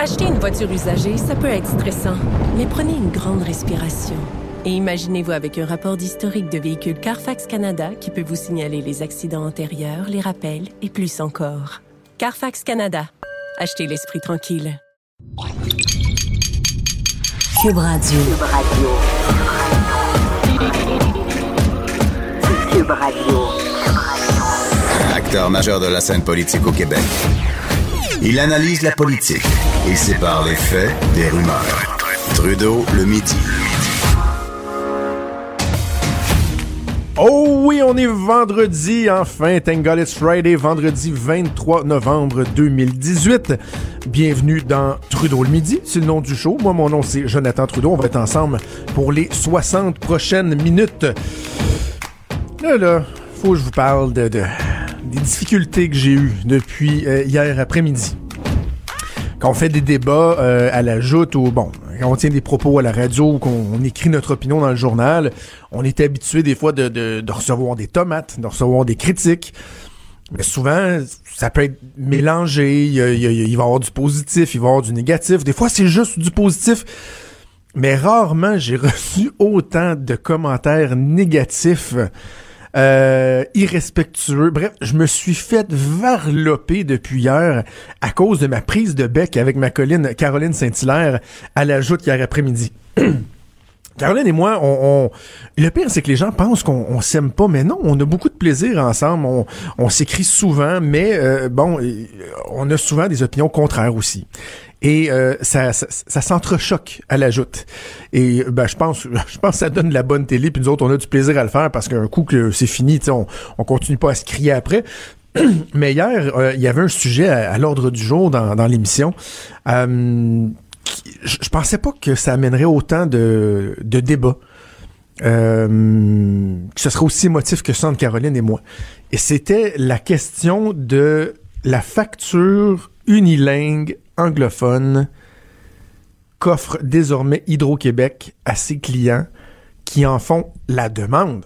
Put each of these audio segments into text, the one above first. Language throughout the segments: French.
Acheter une voiture usagée, ça peut être stressant, mais prenez une grande respiration. Et imaginez-vous avec un rapport d'historique de véhicule Carfax Canada qui peut vous signaler les accidents antérieurs, les rappels et plus encore. Carfax Canada. Achetez l'esprit tranquille. Cube Radio. Cube Radio. Acteur majeur de la scène politique au Québec. Il analyse la politique et sépare les faits des rumeurs. Trudeau le midi. Oh oui, on est vendredi, enfin, thank it's Friday, vendredi 23 novembre 2018. Bienvenue dans Trudeau le midi, c'est le nom du show. Moi, mon nom, c'est Jonathan Trudeau. On va être ensemble pour les 60 prochaines minutes. Là, là, faut que je vous parle de, des difficultés que j'ai eues depuis euh, hier après-midi. Quand on fait des débats euh, à la joute ou, bon, quand on tient des propos à la radio, qu'on écrit notre opinion dans le journal, on est habitué des fois de, recevoir des tomates, de recevoir des critiques. Mais souvent, ça peut être mélangé. Il, va y avoir du positif, il va y avoir du négatif. Des fois, c'est juste du positif. Mais rarement, j'ai reçu autant de commentaires négatifs euh, irrespectueux. Bref, je me suis fait varloper depuis hier à cause de ma prise de bec avec ma colline Caroline Saint-Hilaire à la joute hier après-midi. Caroline et moi, on, le pire, c'est que les gens pensent qu'on s'aime pas, mais non, on a beaucoup de plaisir ensemble. On, on s'écrit souvent, mais euh, bon, on a souvent des opinions contraires aussi. Et euh, ça, ça, ça s'entrechoque à la joute. Et ben, je pense, je pense que ça donne la bonne télé. Puis nous autres, on a du plaisir à le faire parce qu'un coup que c'est fini, on, on continue pas à se crier après. Mais hier, euh, il y avait un sujet à, l'ordre du jour dans, dans l'émission. Euh, je pensais pas que ça amènerait autant de, de débats. Euh, que ce serait aussi émotif que entre Caroline et moi. Et c'était la question de la facture unilingue anglophone qu'offre désormais Hydro-Québec à ses clients qui en font la demande.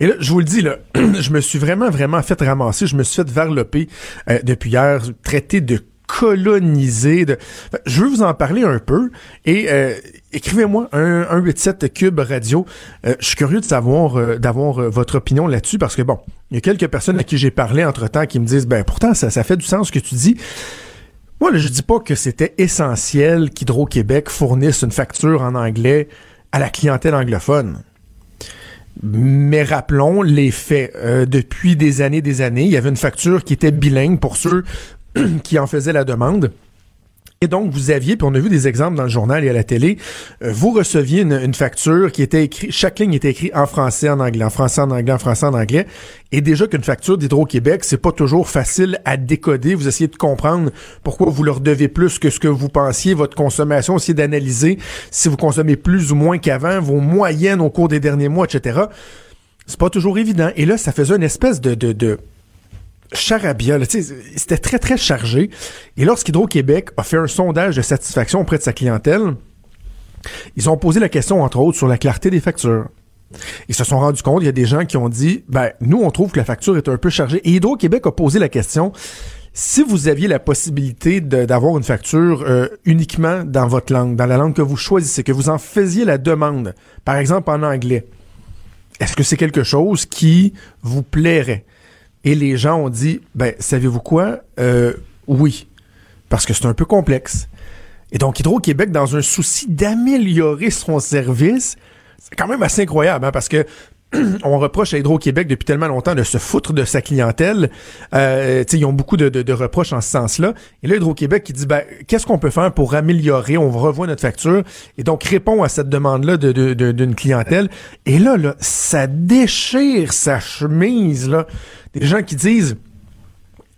Et là, je vous le dis, je me suis vraiment, vraiment fait ramasser. Je me suis fait varloper euh, depuis hier, traité de colonisé. De... Je veux vous en parler un peu et euh, écrivez-moi un, un 87 Cube Radio. Euh, je suis curieux de savoir, d'avoir votre opinion là-dessus parce que bon, il y a quelques personnes à qui j'ai parlé entre-temps qui me disent, ben pourtant, ça, ça fait du sens ce que tu dis. Moi, là, je dis pas que c'était essentiel qu'Hydro-Québec fournisse une facture en anglais à la clientèle anglophone. Mais rappelons les faits. depuis des années, des années, il y avait une facture qui était bilingue pour ceux qui en faisait la demande. Et donc, vous aviez, puis on a vu des exemples dans le journal et à la télé, euh, vous receviez une, facture qui était écrite, chaque ligne était écrite en français, en anglais, en français, en anglais, en français, en anglais. Et déjà qu'une facture d'Hydro-Québec, c'est pas toujours facile à décoder. Vous essayez de comprendre pourquoi vous leur devez plus que ce que vous pensiez, votre consommation, essayez d'analyser si vous consommez plus ou moins qu'avant, vos moyennes au cours des derniers mois, etc. C'est pas toujours évident. Et là, ça faisait une espèce de, de, de charabia, c'était très, très chargé. Et lorsqu'Hydro-Québec a fait un sondage de satisfaction auprès de sa clientèle, ils ont posé la question, entre autres, sur la clarté des factures. Ils se sont rendus compte, il y a des gens qui ont dit, ben, nous, on trouve que la facture est un peu chargée. Et Hydro-Québec a posé la question, si vous aviez la possibilité d'avoir une facture euh, uniquement dans votre langue, dans la langue que vous choisissez, que vous en faisiez la demande, par exemple en anglais, est-ce que c'est quelque chose qui vous plairait? Et les gens ont dit, ben, savez-vous quoi? Euh, oui. Parce que c'est un peu complexe. Et donc, Hydro-Québec, dans un souci d'améliorer son service, c'est quand même assez incroyable, hein, parce que on reproche à Hydro-Québec depuis tellement longtemps de se foutre de sa clientèle. Euh, ils ont beaucoup de, reproches en ce sens-là. Et là, Hydro-Québec qui dit ben, qu'est-ce qu'on peut faire pour améliorer? On revoit notre facture. Et donc répond à cette demande-là d'une clientèle. Et là, là, ça déchire sa chemise. Là. Des gens qui disent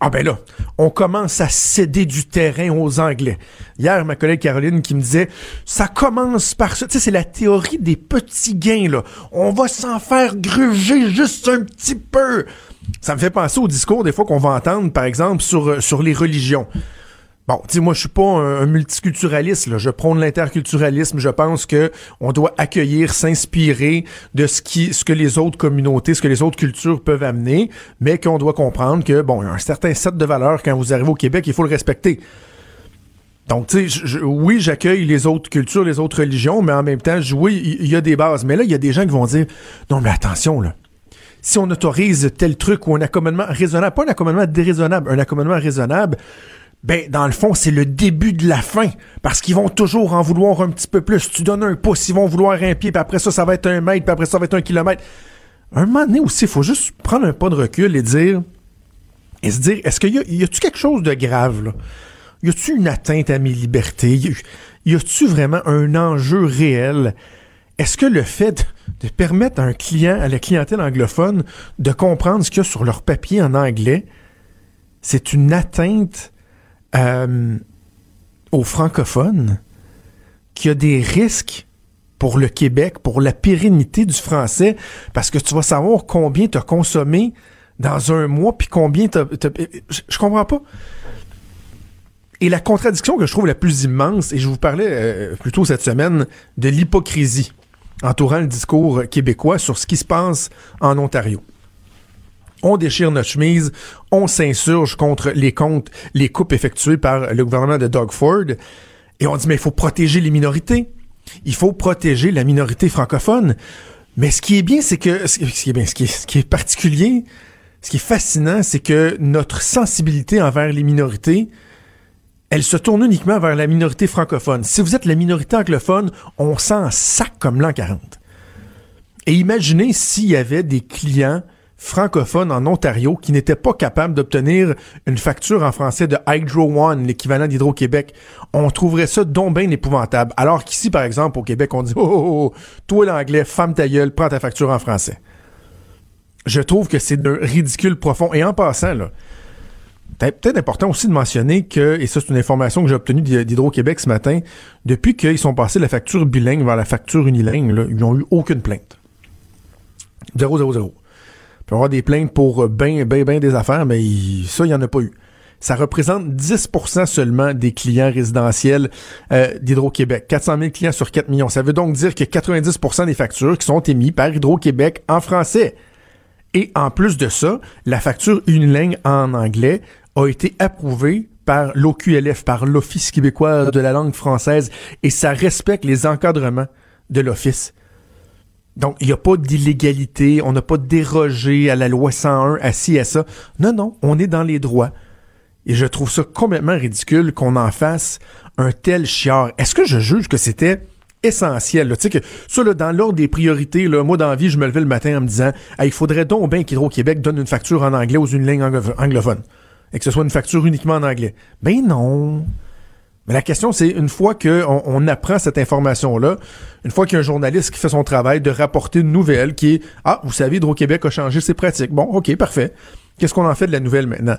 ah ben là, on commence à céder du terrain aux Anglais. Hier, ma collègue Caroline qui me disait, ça commence par ça. Tu sais, c'est la théorie des petits gains, là. On va s'en faire gruger juste un petit peu. Ça me fait penser au discours des fois qu'on va entendre, par exemple, sur, euh, sur les religions. Bon, tu moi, je suis pas un, multiculturaliste. Là. Je prône l'interculturalisme. Je pense que on doit accueillir, s'inspirer de ce que les autres communautés, ce que les autres cultures peuvent amener, mais qu'on doit comprendre que bon, il y a un certain set de valeurs quand vous arrivez au Québec, il faut le respecter. Donc, tu sais, oui, j'accueille les autres cultures, les autres religions, mais en même temps, oui, il y, a des bases. Mais là, il y a des gens qui vont dire, non, mais attention, là. Si on autorise tel truc ou un accommodement raisonnable, pas un accommodement déraisonnable, un accommodement raisonnable, ben, dans le fond, c'est le début de la fin. Parce qu'ils vont toujours en vouloir un petit peu plus. Tu donnes un pouce, ils vont vouloir un pied, puis après ça, ça va être un mètre, puis après ça, ça va être un kilomètre. Un moment donné aussi, il faut juste prendre un pas de recul et dire, et se dire, est-ce qu'il y a, y a-tu quelque chose de grave, là? y a-tu une atteinte à mes libertés? Y a-tu vraiment un enjeu réel? Est-ce que le fait de permettre à un client, à la clientèle anglophone, de comprendre ce qu'il y a sur leur papier en anglais, c'est une atteinte euh, aux francophones qui a des risques pour le Québec, pour la pérennité du français, parce que tu vas savoir combien tu as consommé dans un mois, puis combien tu Je comprends pas. Et la contradiction que je trouve la plus immense, et je vous parlais euh, plutôt cette semaine de l'hypocrisie entourant le discours québécois sur ce qui se passe en Ontario. On déchire notre chemise, on s'insurge contre les comptes, les coupes effectuées par le gouvernement de Doug Ford, et on dit mais il faut protéger les minorités, il faut protéger la minorité francophone. Mais ce qui est bien, c'est que ce qui est particulier, ce qui est fascinant, c'est que notre sensibilité envers les minorités, elle se tourne uniquement vers la minorité francophone. Si vous êtes la minorité anglophone, on sent sac comme l'an 40. Et imaginez s'il y avait des clients francophones en Ontario qui n'étaient pas capables d'obtenir une facture en français de Hydro One, l'équivalent d'Hydro-Québec. On trouverait ça donc bien épouvantable. Alors qu'ici, par exemple, au Québec, on dit, oh, oh, oh, toi l'anglais, femme ta gueule, prends ta facture en français. Je trouve que c'est d'un ridicule profond. Et en passant, peut-être important aussi de mentionner que, et ça c'est une information que j'ai obtenue d'Hydro-Québec ce matin, depuis qu'ils sont passés de la facture bilingue vers la facture unilingue, ils n'ont eu aucune plainte. 0, 0, 0. Il peut avoir des plaintes pour ben, ben, ben des affaires, mais ça, il n'y en a pas eu. Ça représente 10% seulement des clients résidentiels euh, d'Hydro-Québec. 400 000 clients sur 4 millions. Ça veut donc dire que 90% des factures qui sont émises par Hydro-Québec en français. Et en plus de ça, la facture unilingue en anglais a été approuvé par l'OQLF, par l'Office québécois de la langue française, et ça respecte les encadrements de l'Office. Donc, il n'y a pas d'illégalité, on n'a pas dérogé à la loi 101, à ci, à ça. Non, non, on est dans les droits. Et je trouve ça complètement ridicule qu'on en fasse un tel chiard. Est-ce que je juge que c'était essentiel. Tu sais que ça, là, dans l'ordre des priorités, là, moi, dans la vie, je me levais le matin en me disant il faudrait donc bien qu'Hydro-Québec donne une facture en anglais ou une ligne anglophone et que ce soit une facture uniquement en anglais. Ben non. Mais la question, c'est une fois qu'on on apprend cette information-là, une fois qu'il y a un journaliste qui fait son travail de rapporter une nouvelle qui est Ah, vous savez, Hydro-Québec a changé ses pratiques. Bon, OK, parfait. Qu'est-ce qu'on en fait de la nouvelle maintenant?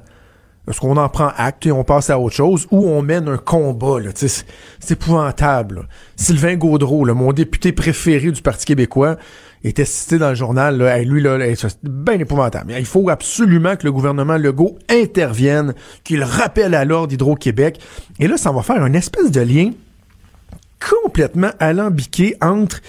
Est-ce qu'on en prend acte et on passe à autre chose ou on mène un combat? Là, c'est, épouvantable. Sylvain Gaudreau, mon député préféré du Parti québécois, était cité dans le journal. Là, lui, là, c'est bien épouvantable. Il faut absolument que le gouvernement Legault intervienne, qu'il rappelle à l'ordre d'Hydro-Québec. Et là, ça va faire une espèce de lien complètement alambiqué entre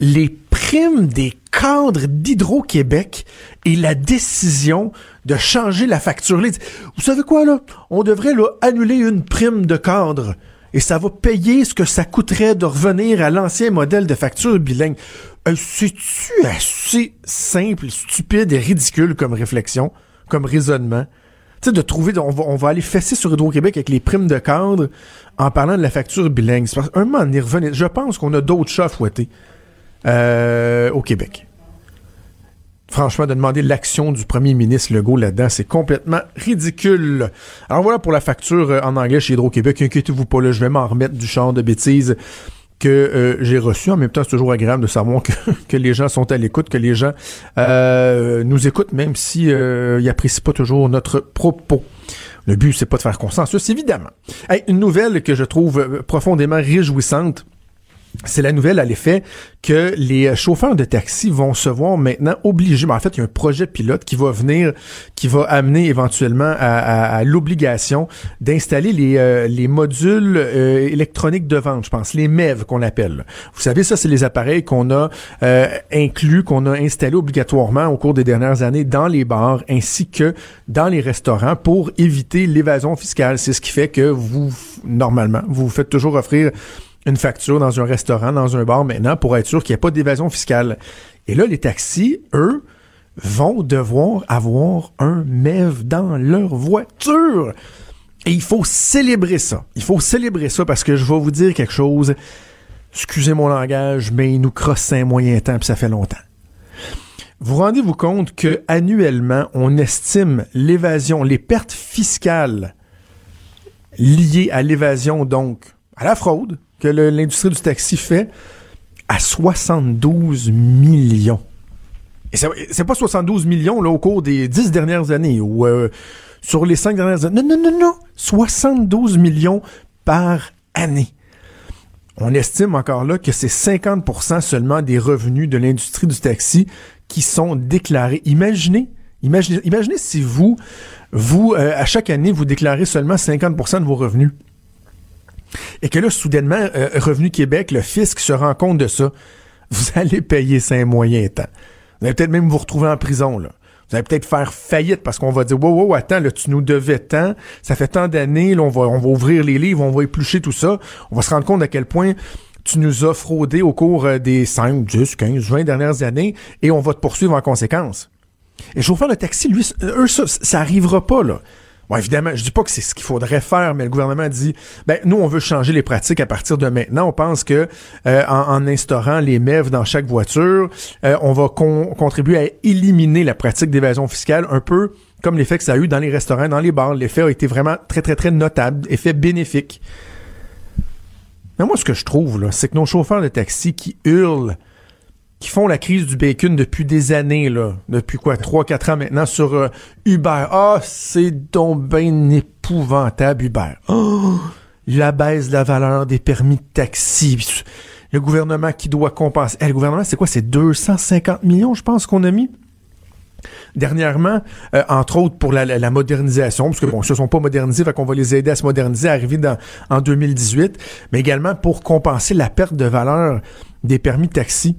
les primes des cadres d'Hydro-Québec et la décision de changer la facture. Vous savez quoi, là? On devrait là, annuler une prime de cadre et ça va payer ce que ça coûterait de revenir à l'ancien modèle de facture bilingue. Euh, c'est-tu assez simple, stupide et ridicule comme réflexion, comme raisonnement? Tu sais, de trouver, on va, on va aller fesser sur Hydro-Québec avec les primes de cadre en parlant de la facture bilingue. Un moment, on revenait. Je pense qu'on a d'autres chats fouettés euh, au Québec. Franchement, de demander l'action du premier ministre Legault là-dedans, c'est complètement ridicule. Alors voilà pour la facture euh, en anglais chez Hydro-Québec. Inquiétez-vous pas, là, je vais m'en remettre du champ de bêtises que euh, j'ai reçu. En même temps, c'est toujours agréable de savoir que, les gens sont à l'écoute, que les gens euh, nous écoutent, même si ils n'apprécient pas toujours notre propos. Le but, c'est pas de faire consensus, évidemment. une nouvelle que je trouve profondément réjouissante c'est la nouvelle à l'effet que les chauffeurs de taxi vont se voir maintenant obligés. Mais en fait, il y a un projet pilote qui va venir, qui va amener éventuellement à, l'obligation d'installer les, euh, les modules euh, électroniques de vente, je pense, les MEV qu'on appelle. Vous savez, ça, c'est les appareils qu'on a euh, inclus, qu'on a installés obligatoirement au cours des dernières années dans les bars ainsi que dans les restaurants pour éviter l'évasion fiscale. C'est ce qui fait que vous, normalement, vous vous faites toujours offrir une facture dans un restaurant, dans un bar maintenant, pour être sûr qu'il n'y ait pas d'évasion fiscale. Et là, les taxis, eux, vont devoir avoir un MEV dans leur voiture. Et il faut célébrer ça. Il faut célébrer ça parce que je vais vous dire quelque chose. Excusez mon langage, mais il nous crosse un moyen temps, puis ça fait longtemps. Vous rendez-vous compte que annuellement, on estime l'évasion, les pertes fiscales liées à l'évasion, donc à la fraude, que l'industrie du taxi fait à 72 millions. Et c'est pas 72 millions là, au cours des 10 dernières années ou euh, sur les 5 dernières années. Non, non, non, non. 72 millions par année. On estime encore là que c'est 50% seulement des revenus de l'industrie du taxi qui sont déclarés. Imaginez, imaginez, imaginez si vous, vous, euh, à chaque année, vous déclarez seulement 50% de vos revenus. Et que là, soudainement, euh, Revenu Québec, le fisc se rend compte de ça. Vous allez payer ça un moyen temps. Vous allez peut-être même vous retrouver en prison, là. Vous allez peut-être faire faillite parce qu'on va dire wow, wow, attends, là, tu nous devais tant, ça fait tant d'années, là, on va, ouvrir les livres, on va éplucher tout ça. On va se rendre compte à quel point tu nous as fraudé au cours euh, des 5, 10, 15, 20 dernières années et on va te poursuivre en conséquence. Et chauffeur de taxi, lui, eux, ça, ça arrivera pas, là. Bon, évidemment, je dis pas que c'est ce qu'il faudrait faire, mais le gouvernement dit, ben nous, on veut changer les pratiques à partir de maintenant. On pense que euh, en, instaurant les MEV dans chaque voiture, euh, on va contribuer à éliminer la pratique d'évasion fiscale, un peu comme l'effet que ça a eu dans les restaurants, dans les bars. L'effet a été vraiment très, très, très notable, effet bénéfique. Mais moi, ce que je trouve, là, c'est que nos chauffeurs de taxi qui hurlent qui font la crise du bacon depuis des années, là. Depuis quoi, 3-4 ans maintenant sur euh, Uber. Ah, c'est donc bien épouvantable, Uber. Oh, la baisse de la valeur des permis de taxi. Le gouvernement qui doit compenser. Eh, le gouvernement, c'est quoi? C'est 250 millions, je pense, qu'on a mis? Dernièrement, euh, entre autres pour la, modernisation, parce que bon, ils se sont pas modernisés, fait qu'on va les aider à se moderniser, à arriver dans, en 2018, mais également pour compenser la perte de valeur des permis de taxi.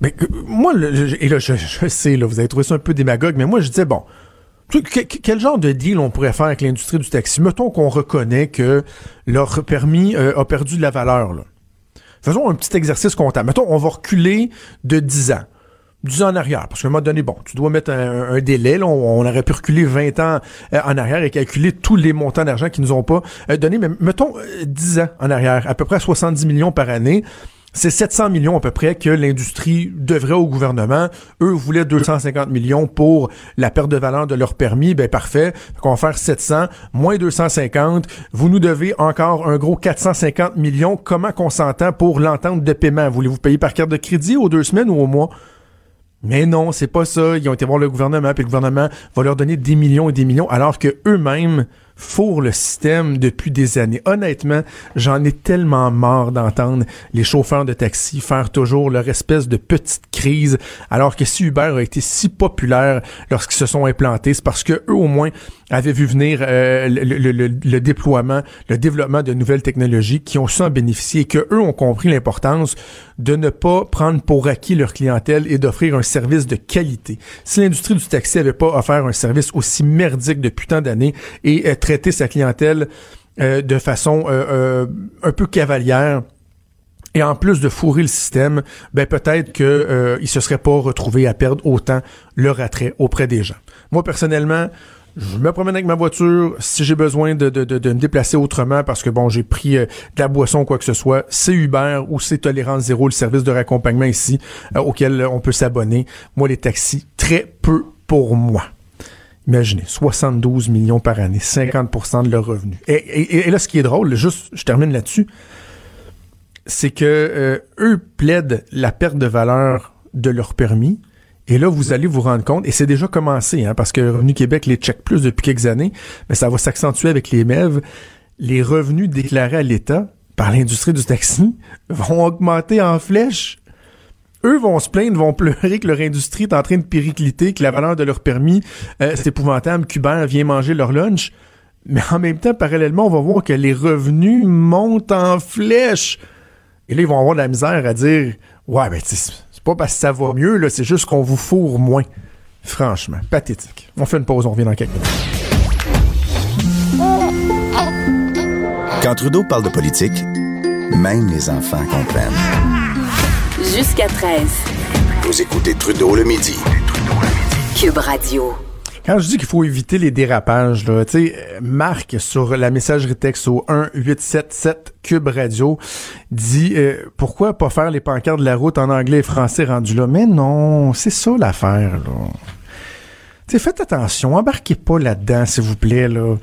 Mais moi, et là, je, sais, là, vous avez trouvé ça un peu démagogue, mais moi, je disais, bon, quel genre de deal on pourrait faire avec l'industrie du taxi? Mettons qu'on reconnaît que leur permis euh, a perdu de la valeur. Faisons un petit exercice comptable. Mettons, on va reculer de 10 ans. 10 ans en arrière. Parce qu'à un moment donné, bon, tu dois mettre un, délai. On, aurait pu reculer 20 ans euh, en arrière et calculer tous les montants d'argent qu'ils nous ont pas euh, donné. Mais mettons 10 ans en arrière, à peu près 70 millions par année. C'est 700 millions à peu près que l'industrie devrait au gouvernement. Eux voulaient 250 millions pour la perte de valeur de leur permis. Ben parfait. On va faire 700 moins 250. Vous nous devez encore un gros 450 millions. Comment qu'on s'entend pour l'entente de paiement? Voulez-vous payer par carte de crédit aux deux semaines ou au mois? Mais non, c'est pas ça. Ils ont été voir le gouvernement, puis le gouvernement va leur donner des millions et des millions, alors que eux-mêmes fourrent le système depuis des années. Honnêtement, j'en ai tellement marre d'entendre les chauffeurs de taxi faire toujours leur espèce de petite crise, alors que si Uber a été si populaire lorsqu'ils se sont implantés, c'est parce que eux au moins avaient vu venir euh, le, déploiement, le développement de nouvelles technologies qui ont su en bénéficier et que eux ont compris l'importance de ne pas prendre pour acquis leur clientèle et d'offrir un service de qualité? Si l'industrie du taxi avait pas offert un service aussi merdique depuis tant d'années et euh, traité sa clientèle euh, de façon un peu cavalière, et en plus de fourrer le système, ben peut-être que euh, se seraient pas retrouvés à perdre autant leur attrait auprès des gens. Moi personnellement, je me promène avec ma voiture. Si j'ai besoin de, de, de, me déplacer autrement parce que bon, j'ai pris euh, de la boisson ou quoi que ce soit, c'est Uber ou c'est Tolérance Zéro, le service de raccompagnement ici euh, auquel on peut s'abonner. Moi, les taxis, très peu pour moi. Imaginez, 72 millions par année, 50% de leurs revenus. Et, là, ce qui est drôle, juste, je termine là-dessus, c'est que euh, eux plaident la perte de valeur de leur permis, et là, vous allez vous rendre compte, et c'est déjà commencé, hein, parce que Revenu Québec les check plus depuis quelques années, mais ça va s'accentuer avec les MEV. Les revenus déclarés à l'État par l'industrie du taxi vont augmenter en flèche. Eux vont se plaindre, vont pleurer que leur industrie est en train de péricliter, que la valeur de leur permis, euh, c'est épouvantable, Cubain vient manger leur lunch. Mais en même temps, parallèlement, on va voir que les revenus montent en flèche. Et là, ils vont avoir de la misère à dire Ouais, ben, pas parce que ça va mieux, là, c'est juste qu'on vous fourre moins. Franchement, pathétique. On fait une pause, on revient dans quelques minutes. Quand Trudeau parle de politique, même les enfants comprennent. Jusqu'à 13. Vous écoutez Trudeau le midi. Cube Radio. Quand je dis qu'il faut éviter les dérapages, là, Marc sur la messagerie texte au 1877 Cube Radio dit euh, pourquoi pas faire les pancartes de la route en anglais et français rendu là? Mais non, c'est ça l'affaire, là. Tu sais, faites attention, embarquez pas là-dedans, s'il vous plaît, là.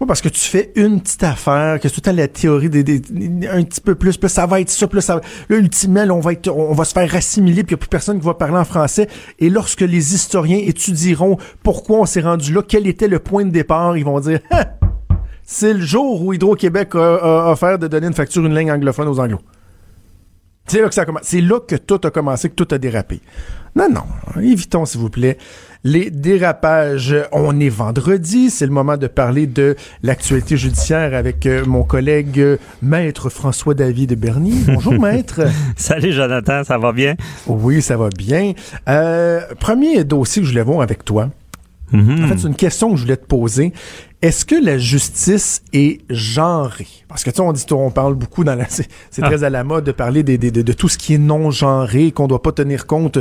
Oui, parce que tu fais une petite affaire, que tout à la théorie des, un petit peu plus, plus ça va être ça, plus ça va, là, ultimement, on va être, on va se faire assimiler, puis il n'y a plus personne qui va parler en français. Et lorsque les historiens étudieront pourquoi on s'est rendu là, quel était le point de départ, ils vont dire, c'est le jour où Hydro-Québec a, offert de donner une facture, une ligne anglophone aux Anglo. C'est là que ça commence. C'est là que tout a commencé, que tout a dérapé. Non, non. Évitons, s'il vous plaît, les dérapages. On est vendredi, c'est le moment de parler de l'actualité judiciaire avec euh, mon collègue euh, Maître François-David Bernier. Bonjour, Maître. Salut, Jonathan, ça va bien? Oui, ça va bien. Euh, premier dossier que je voulais voir avec toi. Mm-hmm. En fait, c'est une question que je voulais te poser. Est-ce que la justice est genrée? Parce que tu sais, on dit, on parle beaucoup dans la, c'est, très à la mode de parler des, de tout ce qui est non genré, qu'on doit pas tenir compte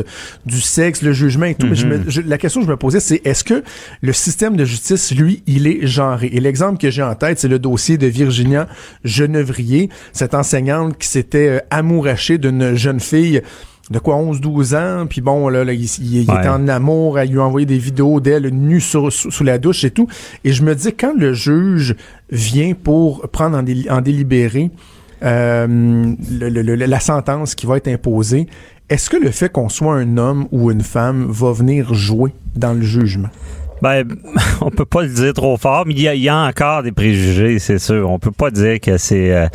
du sexe, le jugement et tout. Mais mm-hmm. la question que je me posais, c'est est-ce que le système de justice, lui, il est genré? Et l'exemple que j'ai en tête, c'est le dossier de Virginia Genevrier, cette enseignante qui s'était euh, amourachée d'une jeune fille de quoi 11 12 ans puis bon là, il, était en amour elle lui a envoyé des vidéos d'elle nue sous, la douche et tout. Et je me dis quand le juge vient pour prendre en, délibéré euh, la sentence qui va être imposée est-ce que le fait qu'on soit un homme ou une femme va venir jouer dans le jugement? Ben, on peut pas le dire trop fort, mais il y a, encore des préjugés, c'est sûr. On peut pas dire que c'est euh,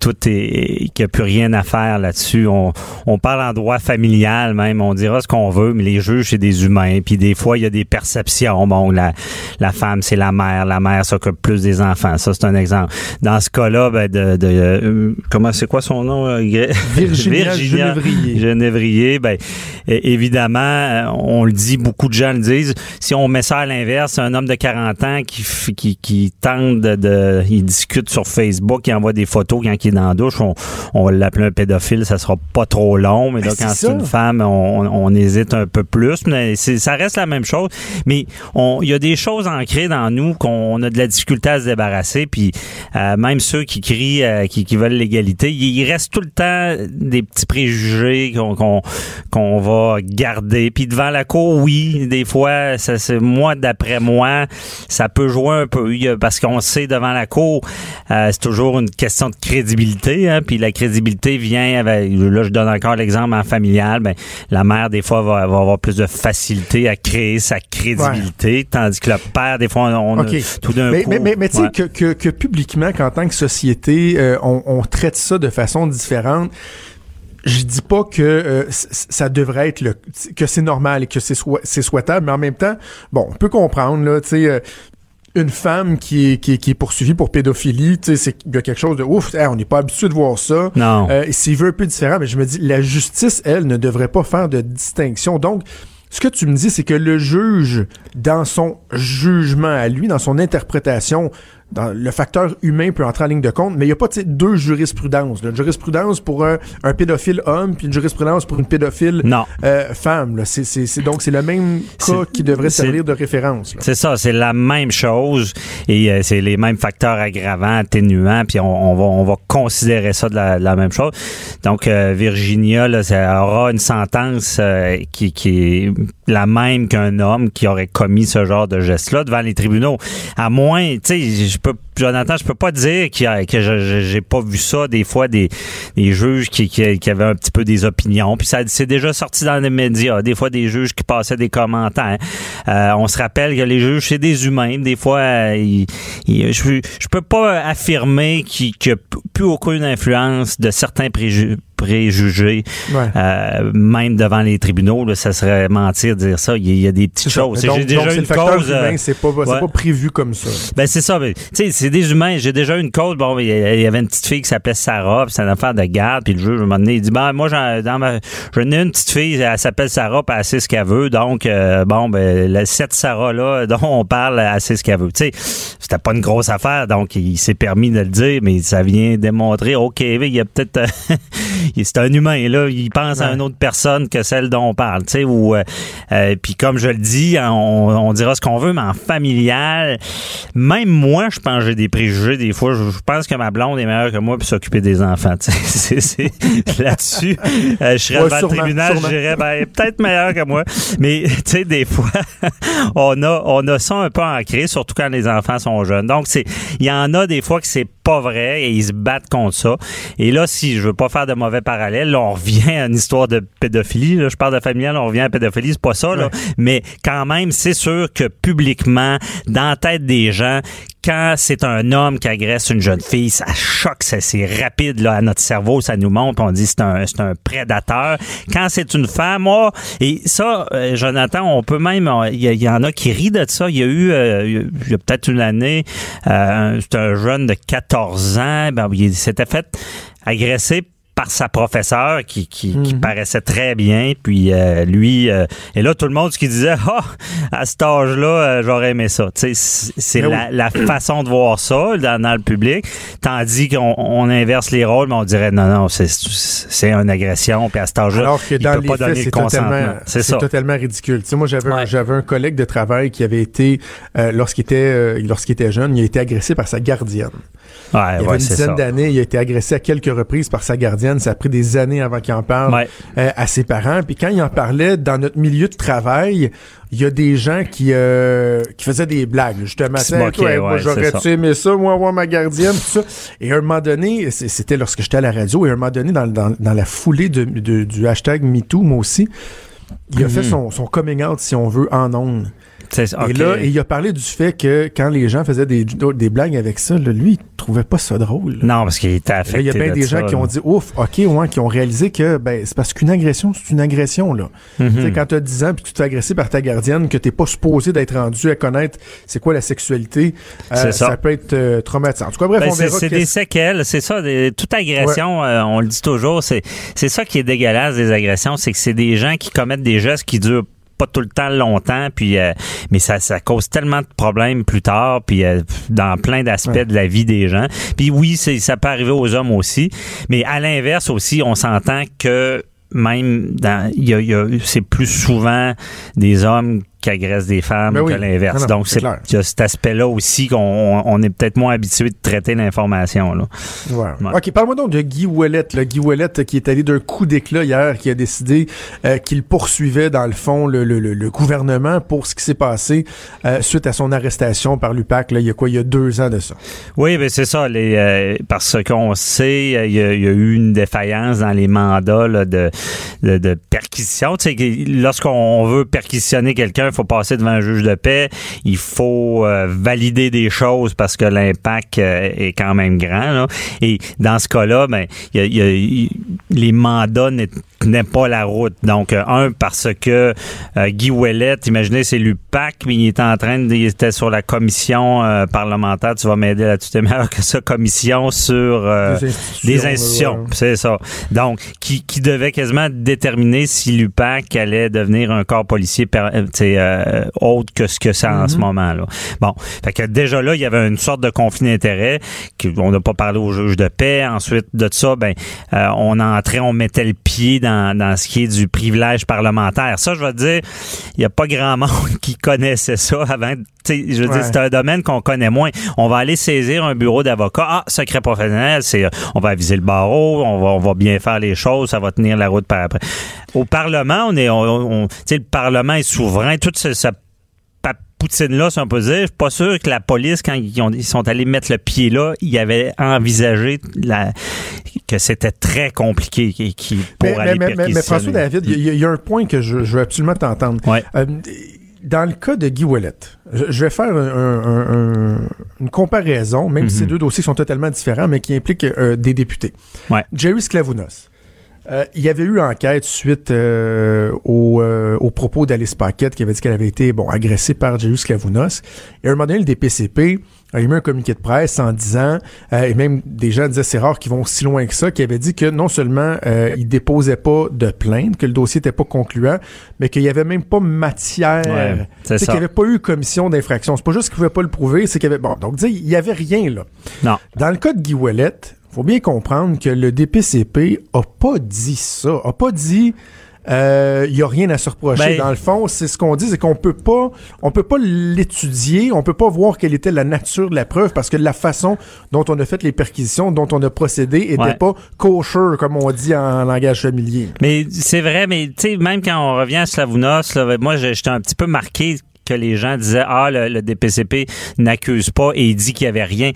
tout est qu'il n'y a plus rien à faire là-dessus. On, on parle en droit familial même, on dira ce qu'on veut, mais les juges c'est des humains. Puis des fois il y a des perceptions. Bon, la, la femme c'est la mère, la mère s'occupe plus des enfants. Ça c'est un exemple. Dans ce cas-là, ben de, de euh, comment c'est quoi son nom euh, Virginia, Virginia Genévrier. Ben évidemment, euh, on le dit, beaucoup de gens le disent. Si on met ça à l'inverse, un homme de 40 ans qui qui, qui tente de, de il discute sur Facebook, il envoie des photos quand il dans la douche, on, va l'appeler un pédophile, ça sera pas trop long. Mais là, ben, quand c'est une femme, on, hésite un peu plus. Mais ça reste la même chose. Mais il y a des choses ancrées dans nous qu'on a de la difficulté à se débarrasser. Puis euh, même ceux qui crient, euh, qui, veulent l'égalité, il, reste tout le temps des petits préjugés qu'on qu'on va garder. Puis devant la cour, oui, des fois, ça, moi, d'après moi, ça peut jouer un peu. Parce qu'on sait devant la cour, euh, c'est toujours une question de crédibilité Hein, puis la crédibilité vient avec, là je donne encore l'exemple en familial, ben la mère des fois va, avoir plus de facilité à créer sa crédibilité, tandis que le père des fois on, tout d'un coup. Mais, mais, mais tu sais que, que, publiquement qu'en tant que société euh, on, traite ça de façon différente je dis pas que euh, ça devrait être le que c'est normal et que c'est c'est souhaitable mais en même temps bon on peut comprendre là tu sais euh, une femme qui est, qui est, poursuivie pour pédophilie, tu sais, c'est il y a quelque chose de ouf, on n'est pas habitué de voir ça. Non. Euh, c'est un peu différent, mais je me dis, la justice, elle, ne devrait pas faire de distinction. Donc, ce que tu me dis, c'est que le juge, dans son jugement à lui, dans son interprétation, le facteur humain peut entrer en ligne de compte, mais il n'y a pas deux jurisprudences. Une jurisprudence pour un, pédophile homme, puis une jurisprudence pour une pédophile euh, femme. C'est, donc c'est le même cas qui devrait servir de référence. C'est ça, c'est la même chose et euh, c'est les mêmes facteurs aggravants, atténuants, puis on, va, on va considérer ça de la, même chose. Donc euh, Virginia, là, ça aura une sentence qui, qui est la même qu'un homme qui aurait commis ce genre de geste-là devant les tribunaux. À moins, tu sais, je peux Jonathan, je peux pas dire y a- que j'ai pas vu ça des fois des, des juges qui, qui, qui avaient un petit peu des opinions. Puis ça c'est déjà sorti dans les médias. Des fois des juges qui passaient des commentaires. Euh, on se rappelle que les juges c'est des humains. Des fois, euh, ils- ils- je je peux pas affirmer qu'il qu'il y a plus aucune influence de certains préjugés préjugés, Ouais. euh, même devant les tribunaux, là, ça serait mentir de dire ça. Il y a, des petites choses. J'ai déjà donc, une le cause. euh, c'est pas, ouais. pas prévu comme ça. ben c'est ça. Tu sais, c'est des humains. J'ai déjà eu une cause. Bon, il y avait une petite fille qui s'appelait Sarah, puis c'est une affaire de garde. Puis le juge, moment donné, il dit, ben moi, j'en, dans ma, j'en ai une petite fille, elle s'appelle Sarah, puis elle sait ce qu'elle veut. Donc, euh, bon, ben la, cette Sarah-là dont on parle, elle sait ce qu'elle veut. Tu sais, c'était pas une grosse affaire, donc il s'est permis de le dire, mais ça vient démontrer, OK, il y a peut-être... c'est un humain, là. Il pense à une autre personne que celle dont on parle, tu sais, ou... euh, euh, puis comme je le dis, on, on dira ce qu'on veut, mais en familial, même moi, je pense j'ai des préjugés des fois. Je, je pense que ma blonde est meilleure que moi pour s'occuper des enfants. C'est- Là-dessus, euh, je serais Ouais, devant le tribunal, je dirais ben, peut-être meilleure que moi. Mais tu sais, des fois, on a on a ça un peu ancré, surtout quand les enfants sont jeunes. Donc c'est il y en a des fois que c'est pas vrai et ils se battent contre ça. Et là, si je veux pas faire de mauvais parallèles, là, on revient à une histoire de pédophilie. Là, je parle de familial, on revient à pédophilie, c'est pas ça. Là. Ouais. Mais quand même, c'est sûr que publiquement, dans la tête des gens, quand c'est un homme qui agresse une jeune fille, ça choque, ça, c'est rapide là, à notre cerveau, ça nous montre, on dit c'est un, c'est un prédateur. Quand c'est une femme, oh, et ça, euh, Jonathan, on peut même, il y, en a qui rient de ça. Il y a eu, euh, il y a- il y a peut-être une année, euh, c'est un jeune de 14 ans, ben, il s'était fait agresser par sa professeure qui, qui, qui paraissait très bien. Puis euh, lui, euh, et là, tout le monde qui disait, ah, à cet âge-là, euh, j'aurais aimé ça. Tu sais, c'est c'est Mais la, la façon de voir ça dans, dans le public. Tandis qu'on on inverse les rôles, mais on dirait, non, non, c'est- c'est une agression. Puis à cet âge-là, Alors que il dans peut les pas faits, donner c'est le consentement. totalement, C'est totalement ridicule. Tu sais, moi, j'avais un- Ouais. j'avais un collègue de travail qui avait été, euh, lorsqu'il était, euh, lorsqu'il était jeune, il a été agressé par sa gardienne. Ouais, Il y avait ouais, une dizaine d'années, il a été agressé à quelques reprises par sa gardienne. Ça a pris des années avant qu'il en parle Ouais. euh, à ses parents. Puis quand il en parlait dans notre milieu de travail, il y a des gens qui euh, qui faisaient des blagues, justement. Moquaient, toi, moi, ouais, c'est j'aurais-tu ça. aimé ça, moi, avoir ma gardienne, tout ça. Et à un moment donné, c'était lorsque j'étais à la radio, et à un moment donné, dans, dans, dans la foulée de, de- du hashtag MeToo, moi aussi, il a Mhm. fait son, son coming out, si on veut, en ondes. Et là, et il a parlé du fait que quand les gens faisaient des, des blagues avec ça, là, lui, il trouvait pas ça drôle. Non, parce qu'il était affecté. Il y a bien de des ça, gens qui ont dit ouf, ok, ouais, qui ont réalisé que ben c'est parce qu'une agression, c'est une agression là. Mhm. Tu quand t'as 10 ans puis tu te fais agresser par ta gardienne, que t'es pas supposé d'être rendu à connaître c'est quoi la sexualité, euh, ça. peut être euh, traumatisant. En tout cas, bref, Ben, on c'est verra. c'est des séquelles, c'est ça. des- toute agression, euh, on le dit toujours, c'est c'est ça qui est dégueulasse des agressions, c'est que c'est des gens qui commettent des gestes qui durent pas tout le temps longtemps, puis euh, mais ça, ça cause tellement de problèmes plus tard, puis euh, dans plein d'aspects Ouais. de la vie des gens. Puis oui, ça peut arriver aux hommes aussi, mais à l'inverse aussi, on s'entend que même dans il y a, il y a- c'est plus souvent des hommes qui agressent des femmes Ben oui. que l'inverse. Donc c'est y a cet aspect-là aussi qu'on on- on est peut-être moins habitué de traiter l'information là. Ouais. OK, parle-moi donc de Guy Ouellet. Là. Guy Ouellet euh, qui est allé d'un coup d'éclat hier, qui a décidé euh, qu'il poursuivait, dans le fond, le, le- le- le gouvernement pour ce qui s'est passé euh, suite à son arrestation par l'UPAC, là, il y a quoi, il y a deux ans de ça? Oui, ben c'est ça. Les, euh, parce qu'on sait, il y, a, il y a eu une défaillance dans les mandats là, de, de, de perquisition. Tu sais, que lorsqu'on veut perquisitionner quelqu'un, faut passer devant un juge de paix. Il faut euh, valider des choses parce que l'impact euh, est quand même grand. là. Et dans ce cas-là, ben, il y a- il y a- il- les mandats n'est- pas la route. Donc, euh, un, parce que Guy Ouellet, imaginez, c'est l'UPAC, mais il était en train de, il était sur la commission parlementaire, tu vas m'aider là-dessus, t'es meilleur que ça, commission sur Des institutions, des là, institutions, ouais. c'est ça. Donc, qui, qui devait quasiment déterminer si l'UPAC allait devenir un corps policier per- euh, autre que ce que c'est en ce moment. là. Bon, fait que déjà là, il y avait une sorte de conflit d'intérêt qu'on n'a pas parlé au juge de paix. Ensuite de ça, ben, euh, on entrait, on mettait le pied dans, dans ce qui est du privilège parlementaire. Ça, je vais te dire, il n'y a pas grand monde qui connaissait ça avant. Tu sais, je veux Ouais. dire, c'est un domaine qu'on connaît moins. On va aller saisir un bureau d'avocat. Ah, secret professionnel, c'est euh, on va aviser le barreau, on va, on va bien faire les choses, ça va tenir la route par après. Au Parlement, on est, on, on- le Parlement est souverain, toute ce, ce poutine-là, si on peut dire. Je suis pas sûr que la police, quand ils, ont- ils sont allés mettre le pied là, ils avaient envisagé la, que c'était très compliqué qui- pour Mais, aller mais, mais, François. David, il y, a- il y a un point que je, je veux absolument t'entendre. Ouais. Euh, dans le cas de Guy Ouellet, je, je vais faire un- un- un- une comparaison, même si Mhm. ces deux dossiers sont totalement différents, mais qui impliquent euh, des députés. Ouais. Jerry Sklavounos. Euh, il y avait eu enquête suite euh, au, euh, aux propos d'Alice Paquette qui avait dit qu'elle avait été bon agressée par Jerry Sklavounos. Et à un moment donné, le DPCP a émis un communiqué de presse en disant, euh, et même des gens disaient c'est rare qu'ils vont si loin que ça, qui avait dit que non seulement euh, ils déposaient pas de plainte, que le dossier était pas concluant, mais qu'il y avait même pas matière, Ouais, c'est sais, ça. qu'il y avait pas eu commission d'infraction. C'est pas juste qu'ils pouvaient pas le prouver, c'est qu'il y avait bon, donc dis, il y avait rien là. Non. Dans le cas de Guy Ouellet, faut bien comprendre que le DPCP a pas dit ça, a pas dit euh, il y a rien à se reprocher. Ben- Dans le fond, c'est ce qu'on dit, c'est qu'on peut pas, on peut pas l'étudier, on peut pas voir quelle était la nature de la preuve parce que la façon dont on a fait les perquisitions, dont on a procédé, était Ouais. pas kosher comme on dit en langage familier. Mais c'est vrai, mais tu sais, même quand on revient à Slavounos, là, moi, j'étais un petit peu marqué que les gens disaient Ah, le, le DPCP n'accuse pas et il dit qu'il y avait rien.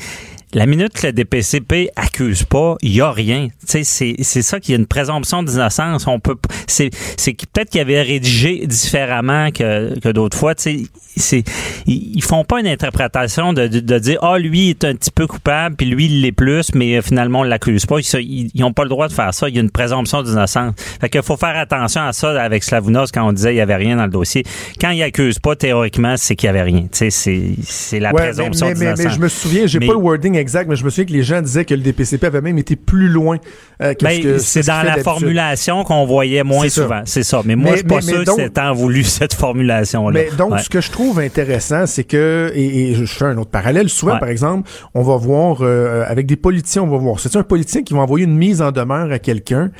La minute que le DPCP accuse pas, il y a rien. C'est c'est ça qu'il y a une présomption d'innocence. On peut, c'est c'est que peut-être qu'il avait rédigé différemment que, que d'autres fois. Tu sais, c'est ils, font pas une interprétation de, de, de dire ah lui est un petit peu coupable puis lui il l'est plus, mais euh, finalement on l'accuse pas. Ils, ils ont pas le droit de faire ça. Il y a une présomption d'innocence. Fait qu'il faut faire attention à ça avec Slavounos quand on disait il y avait rien dans le dossier. Quand il accuse pas théoriquement, c'est qu'il y avait rien. Tu sais, c'est c'est la Ouais, présomption mais, mais, mais d'innocence. je me souviens, j'ai pas le wording exact, mais je me souviens que les gens disaient que le DPCP avait même été plus loin euh, que Ben, ce que c'est ce dans la formulation qu'on voyait moins souvent. C'est ça. Mais moi, Mais- je suis pas mais- mais sûr donc- que c'est tant voulu cette formulation-là. Mais donc, Ouais. ce que je trouve intéressant, c'est que, et, et je fais un autre parallèle, souvent, Ouais. par exemple, on va voir, euh, avec des politiciens, on va voir, c'est un politicien qui va envoyer une mise en demeure à quelqu'un,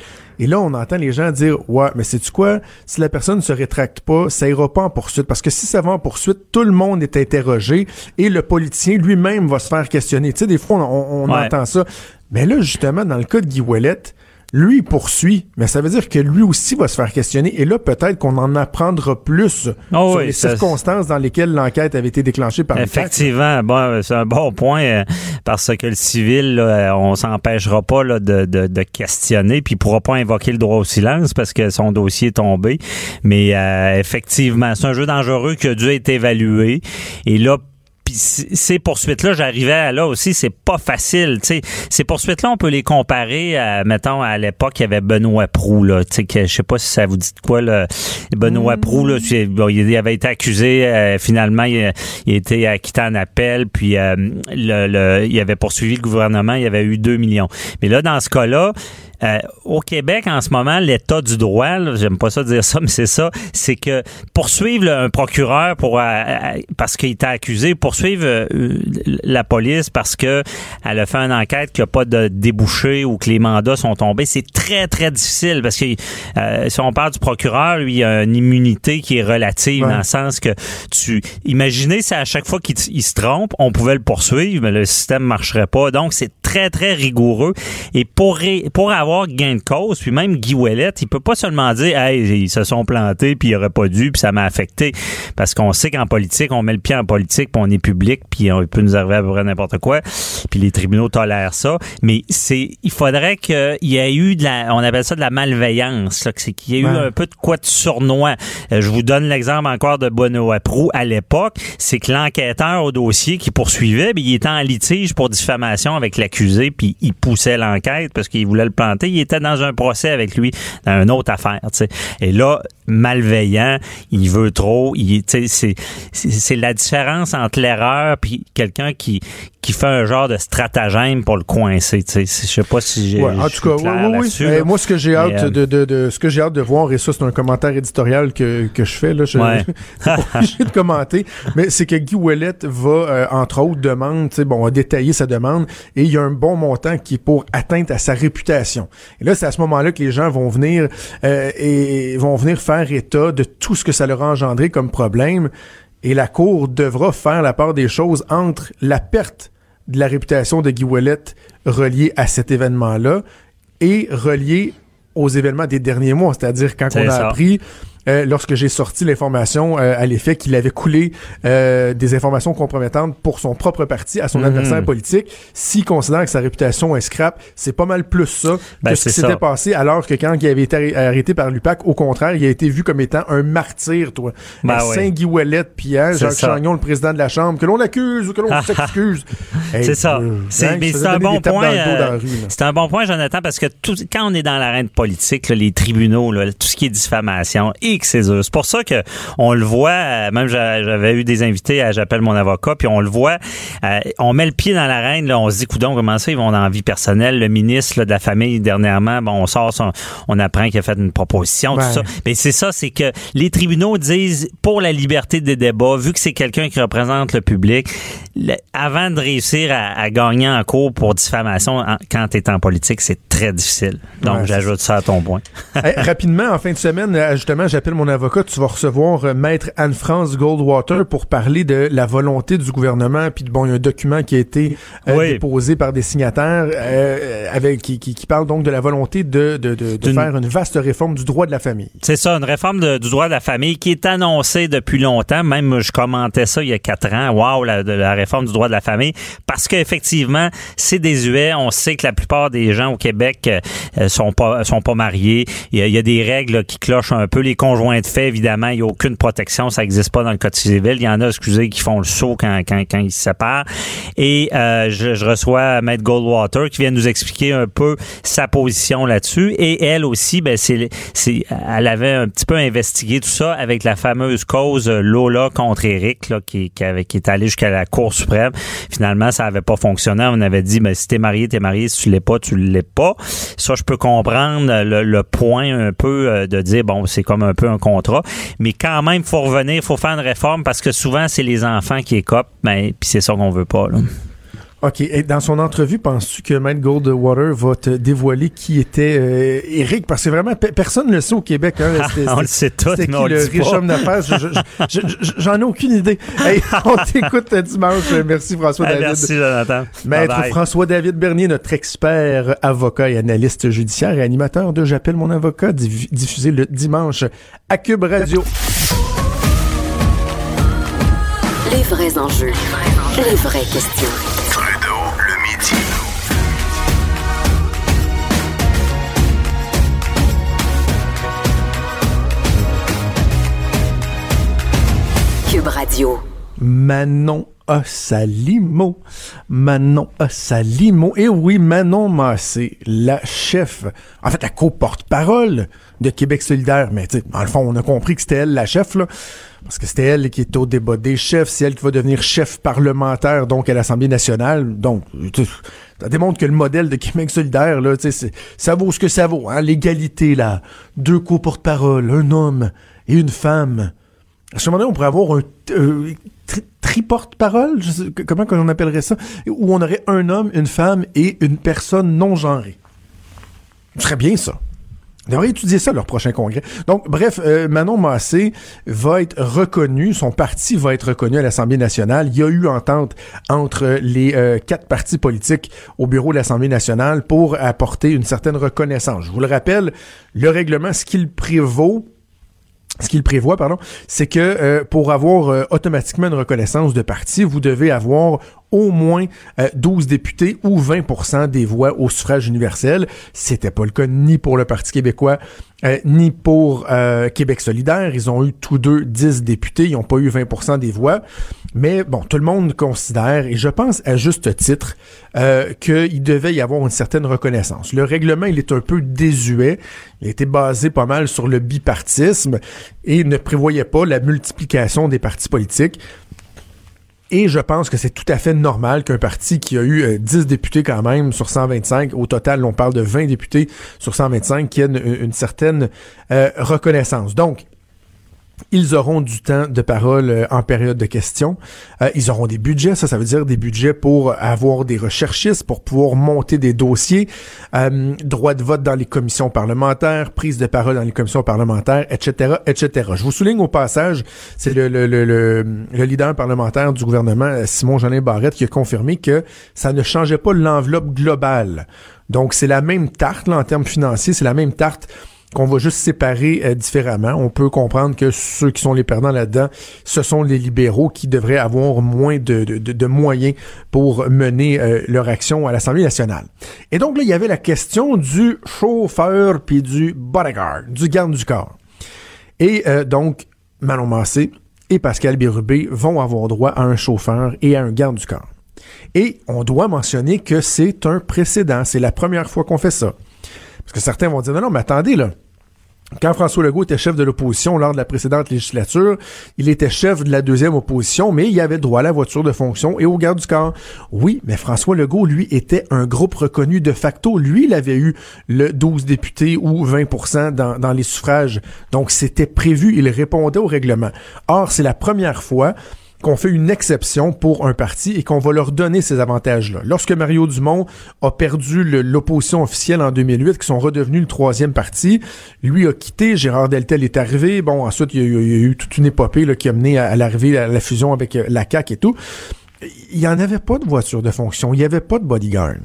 et là, on entend les gens dire, ouais, mais c'est tu quoi, si la personne ne se rétracte pas, ça ira pas en poursuite, parce que si ça va en poursuite, tout le monde est interrogé, et le politicien lui-même va se faire questionner. Tu sais, des fois, on, on Ouais. entend ça. Mais là, justement, dans le cas de Guy Ouellet, lui, poursuit, mais ça veut dire que lui aussi va se faire questionner. Et là, peut-être qu'on en apprendra plus Oh sur oui, les ça- circonstances dans lesquelles l'enquête avait été déclenchée par. Effectivement, bon, c'est un bon point euh, parce que le civil, là, on s'empêchera pas là, de, de, de questionner, puis il pourra pas invoquer le droit au silence parce que son dossier est tombé. Mais euh, effectivement, c'est un jeu dangereux qui a dû être évalué. Et là, puis ces poursuites-là, j'arrivais à là aussi, c'est pas facile. tu sais. Ces poursuites-là, on peut les comparer à, mettons, à l'époque, il y avait Benoît Proux, là. Tu sais, que je sais pas si ça vous dit de quoi, là. Benoît Proux, là, bon, il avait été accusé, euh, finalement, il, il a été acquitté en appel, puis euh, le, le- il avait poursuivi le gouvernement, il avait eu 2 millions. Mais là, dans ce cas-là, euh, au Québec, en ce moment, l'état du droit, j'aime pas ça dire ça, mais c'est ça, c'est que poursuivre là, un procureur pour euh, euh, parce qu'il était accusé, poursuivre euh, la police parce que elle a fait une enquête qui a pas de débouché ou que les mandats sont tombés, c'est très très difficile parce que euh, si on parle du procureur, lui, il a une immunité qui est relative Ouais. dans le sens que tu imaginez si à chaque fois qu'il se trompe, on pouvait le poursuivre, mais le système marcherait pas. Donc c'est très très rigoureux et pour ré- pour avoir gain de cause, puis même Guy Ouellet, il peut pas seulement dire hey, ils se sont plantés puis il aurait pas dû puis ça m'a affecté parce qu'on sait qu'en politique, on met le pied en politique puis on est public puis on peut nous arriver à peu près n'importe quoi puis les tribunaux tolèrent ça, mais c'est il faudrait qu'il y ait eu de la on appelle ça de la malveillance, là, que c'est qu'il y ait eu Ouais. un peu de quoi de sournois. Euh, je vous donne l'exemple encore de Bono Prou à l'époque, c'est que l'enquêteur au dossier qui poursuivait, ben, il était en litige pour diffamation avec l'accusé, puis il poussait l'enquête parce qu'il voulait le planter. Il était dans un procès avec lui dans une autre affaire. tu sais. Et là, malveillant, il veut trop. Il, c'est, la différence entre l'erreur puis quelqu'un qui qui fait un genre de stratagème pour le coincer. tu sais. Je sais pas si j'ai. Ouais, en tout cas, suis clair oui, oui, oui. là-dessus, Eh, moi, ce que j'ai hâte euh, de, de, de- ce que j'ai hâte de voir, et ça, c'est un commentaire éditorial que, que je fais, là. Je, Ouais. obligé de commenter, mais c'est que Guy Ouellet va, euh, entre autres, demande, tu sais, bon, a détaillé sa demande, et il y a un bon montant qui est pour atteinte à sa réputation. Et là, c'est à ce moment-là que les gens vont venir, euh, et vont venir faire état de tout ce que ça leur a engendré comme problème, et la Cour devra faire la part des choses entre la perte de la réputation de Guy Ouellet reliée à cet événement-là et reliée aux événements des derniers mois. C'est-à-dire quand on a ça. appris euh, lorsque j'ai sorti l'information euh, à l'effet qu'il avait coulé euh, des informations compromettantes pour son propre parti à son Mhm. adversaire politique. S'il considère que sa réputation est scrap, c'est pas mal plus ça Ben, que ce qui s'était passé alors que quand il avait été arrê- arrêté par l'UPAC, au contraire, il a été vu comme étant un martyr, toi. Ben Un oui. Saint-Guy-Ouellette, puis hein, Jacques ça. Chagnon, le président de la Chambre, que l'on accuse ou que l'on s'excuse. Hey, C'est ça. euh, C'est hein, un bon point. euh, c'est un bon point, Jonathan, parce que tout, quand on est dans l'arène politique, là, les tribunaux, là, tout ce qui est diffamation, et c'est pour ça que on le voit. euh, Même j'a- j'avais eu des invités à j'appelle mon avocat, puis on le voit. euh, on met le pied dans l'arène, là, on se dit coudon comment ça ils vont dans la vie personnelle? Le ministre là, de la famille dernièrement, bon, on sort, son- on apprend qu'il a fait une proposition, Ouais. tout ça. Mais c'est ça, c'est que les tribunaux disent pour la liberté des débats, vu que c'est quelqu'un qui représente le public, le- avant de réussir à, à gagner en cours pour diffamation en- quand tu es en politique, c'est très difficile. Donc, Ouais, j'ajoute ça à ton point. Hey, rapidement, en fin de semaine, euh, justement, j'appelle mon avocat. Tu vas recevoir euh, Maître Anne-France Goldwater pour parler de la volonté du gouvernement. Puis bon, il y a un document qui a été euh, Oui. déposé par des signataires euh, avec qui, qui, qui parle donc de la volonté de, de, de, de D'une- faire une vaste réforme du droit de la famille. C'est ça, une réforme de- du droit de la famille qui est annoncée depuis longtemps. Même je commentais ça il y a quatre ans. Waouh, la, de la réforme du droit de la famille. Parce qu'effectivement, c'est désuet. On sait que la plupart des gens au Québec euh, sont pas sont pas mariés. Il y a, il y a des règles là, qui clochent un peu. Les conjoints de fait, évidemment, il n'y a aucune protection. Ça n'existe pas dans le code civil. Il y en a, excusez, qui font le saut quand, quand, quand ils se séparent. Et euh, je, je reçois Maître Goldwater qui vient nous expliquer un peu sa position là-dessus. Et elle aussi, ben, c'est, c'est, elle avait un petit peu investigué tout ça avec la fameuse cause euh, Lola contre Eric, là, qui, qui, avait, qui est allée jusqu'à la Cour suprême. Finalement, ça avait pas fonctionné. On avait dit, ben, si t'es marié, t'es marié. Si tu l'es pas, tu l'es pas. Ça, je peux comprendre le, le point un peu euh, de dire, bon, c'est comme un peu un contrat. Mais quand même, faut revenir, faut faire une réforme parce que souvent, c'est les enfants qui écopent. Ben, puis c'est ça qu'on veut pas, là. OK. Et dans son entrevue, penses-tu que Maître Goldwater va te dévoiler qui était euh, Eric? Parce que vraiment, pe- personne ne le sait au Québec. Hein, C'était- on le sait mais qui on le le dit riche pas. homme d'affaires? Je- je- je- je- J'en ai aucune idée. Hey, on t'écoute euh, dimanche. Merci François Ah, David. merci, Jonathan. Maître. François-David Bernier, notre expert avocat et analyste judiciaire et animateur de J'appelle mon avocat, diff- diffusé le dimanche à Cube Radio. Les vrais enjeux. Les vraies questions. Manon Assalimo. Manon Assalimo. Et oui, Manon Massé, la chef, en fait, la co-porte-parole de Québec solidaire. Mais, tu dans le fond, on a compris que c'était elle la chef, là. Parce que c'était elle qui est au débat des chefs. C'est elle qui va devenir chef parlementaire, donc, à l'Assemblée nationale. Donc, ça démontre que le modèle de Québec solidaire, là, ça vaut ce que ça vaut, hein. L'égalité, là. Deux co-porte-parole, un homme et une femme. À ce moment-là, on pourrait avoir un euh, tri- triporte-parole, comment on appellerait ça, où on aurait un homme, une femme et une personne non genrée. Ce serait bien ça. On devrait étudier ça leur prochain congrès. Donc, bref, euh, Manon Massé va être reconnu, son parti va être reconnu à l'Assemblée nationale. Il y a eu entente entre les euh, quatre partis politiques au bureau de l'Assemblée nationale pour apporter une certaine reconnaissance. Je vous le rappelle, le règlement, ce qu'il prévaut, ce qu'il prévoit, pardon, c'est que euh, pour avoir euh, automatiquement une reconnaissance de parti, vous devez avoir au moins euh, 12 députés ou 20% des voix au suffrage universel. C'était pas le cas ni pour le Parti québécois euh, ni pour euh, Québec solidaire. Ils ont eu tous deux 10 députés, ils n'ont pas eu 20% des voix. Mais bon, tout le monde considère, et je pense à juste titre, euh, qu'il devait y avoir une certaine reconnaissance. Le règlement, il est un peu désuet. Il était basé pas mal sur le bipartisme et ne prévoyait pas la multiplication des partis politiques. Et je pense que c'est tout à fait normal qu'un parti qui a eu euh, 10 députés quand même sur 125, au total on parle de 20 députés sur 125, qui une, une certaine euh, reconnaissance. Donc, ils auront du temps de parole euh, en période de questions. Euh, ils auront des budgets, ça, ça veut dire des budgets pour avoir des recherchistes, pour pouvoir monter des dossiers, euh, droit de vote dans les commissions parlementaires, prise de parole dans les commissions parlementaires, etc., etc. Je vous souligne au passage, c'est le, le, le, le, le leader parlementaire du gouvernement, euh, Simon Jolin Barrette, qui a confirmé que ça ne changeait pas l'enveloppe globale. Donc, c'est la même tarte là, en termes financiers, c'est la même tarte qu'on va juste séparer euh, différemment. On peut comprendre que ceux qui sont les perdants là-dedans, ce sont les libéraux qui devraient avoir moins de, de, moyens pour mener euh, leur action à l'Assemblée nationale. Et donc là, il y avait la question du chauffeur puis du bodyguard, du garde du corps. Et euh, donc, Manon Massé et Pascal Bérubé vont avoir droit à un chauffeur et à un garde du corps. Et on doit mentionner que c'est un précédent. C'est la première fois qu'on fait ça. Parce que certains vont dire, non, non, mais attendez, là. Quand François Legault était chef de l'opposition lors de la précédente législature, il était chef de la deuxième opposition, mais il avait droit à la voiture de fonction et au garde du corps. Oui, mais François Legault, lui, était un groupe reconnu de facto. Lui, il avait eu le 12 députés ou 20 dans, dans les suffrages. Donc, c'était prévu. Il répondait au règlement. Or, c'est la première fois qu'on fait une exception pour un parti et qu'on va leur donner ces avantages-là. Lorsque Mario Dumont a perdu l'opposition officielle en 2008, qui sont redevenus le troisième parti, lui a quitté, Gérard Deltel est arrivé, bon, ensuite, il y a, eu toute une épopée qui a mené à, l'arrivée, à la fusion avec euh, la CAQ et tout. Il n'y en avait pas de voiture de fonction, il n'y avait pas de bodyguard.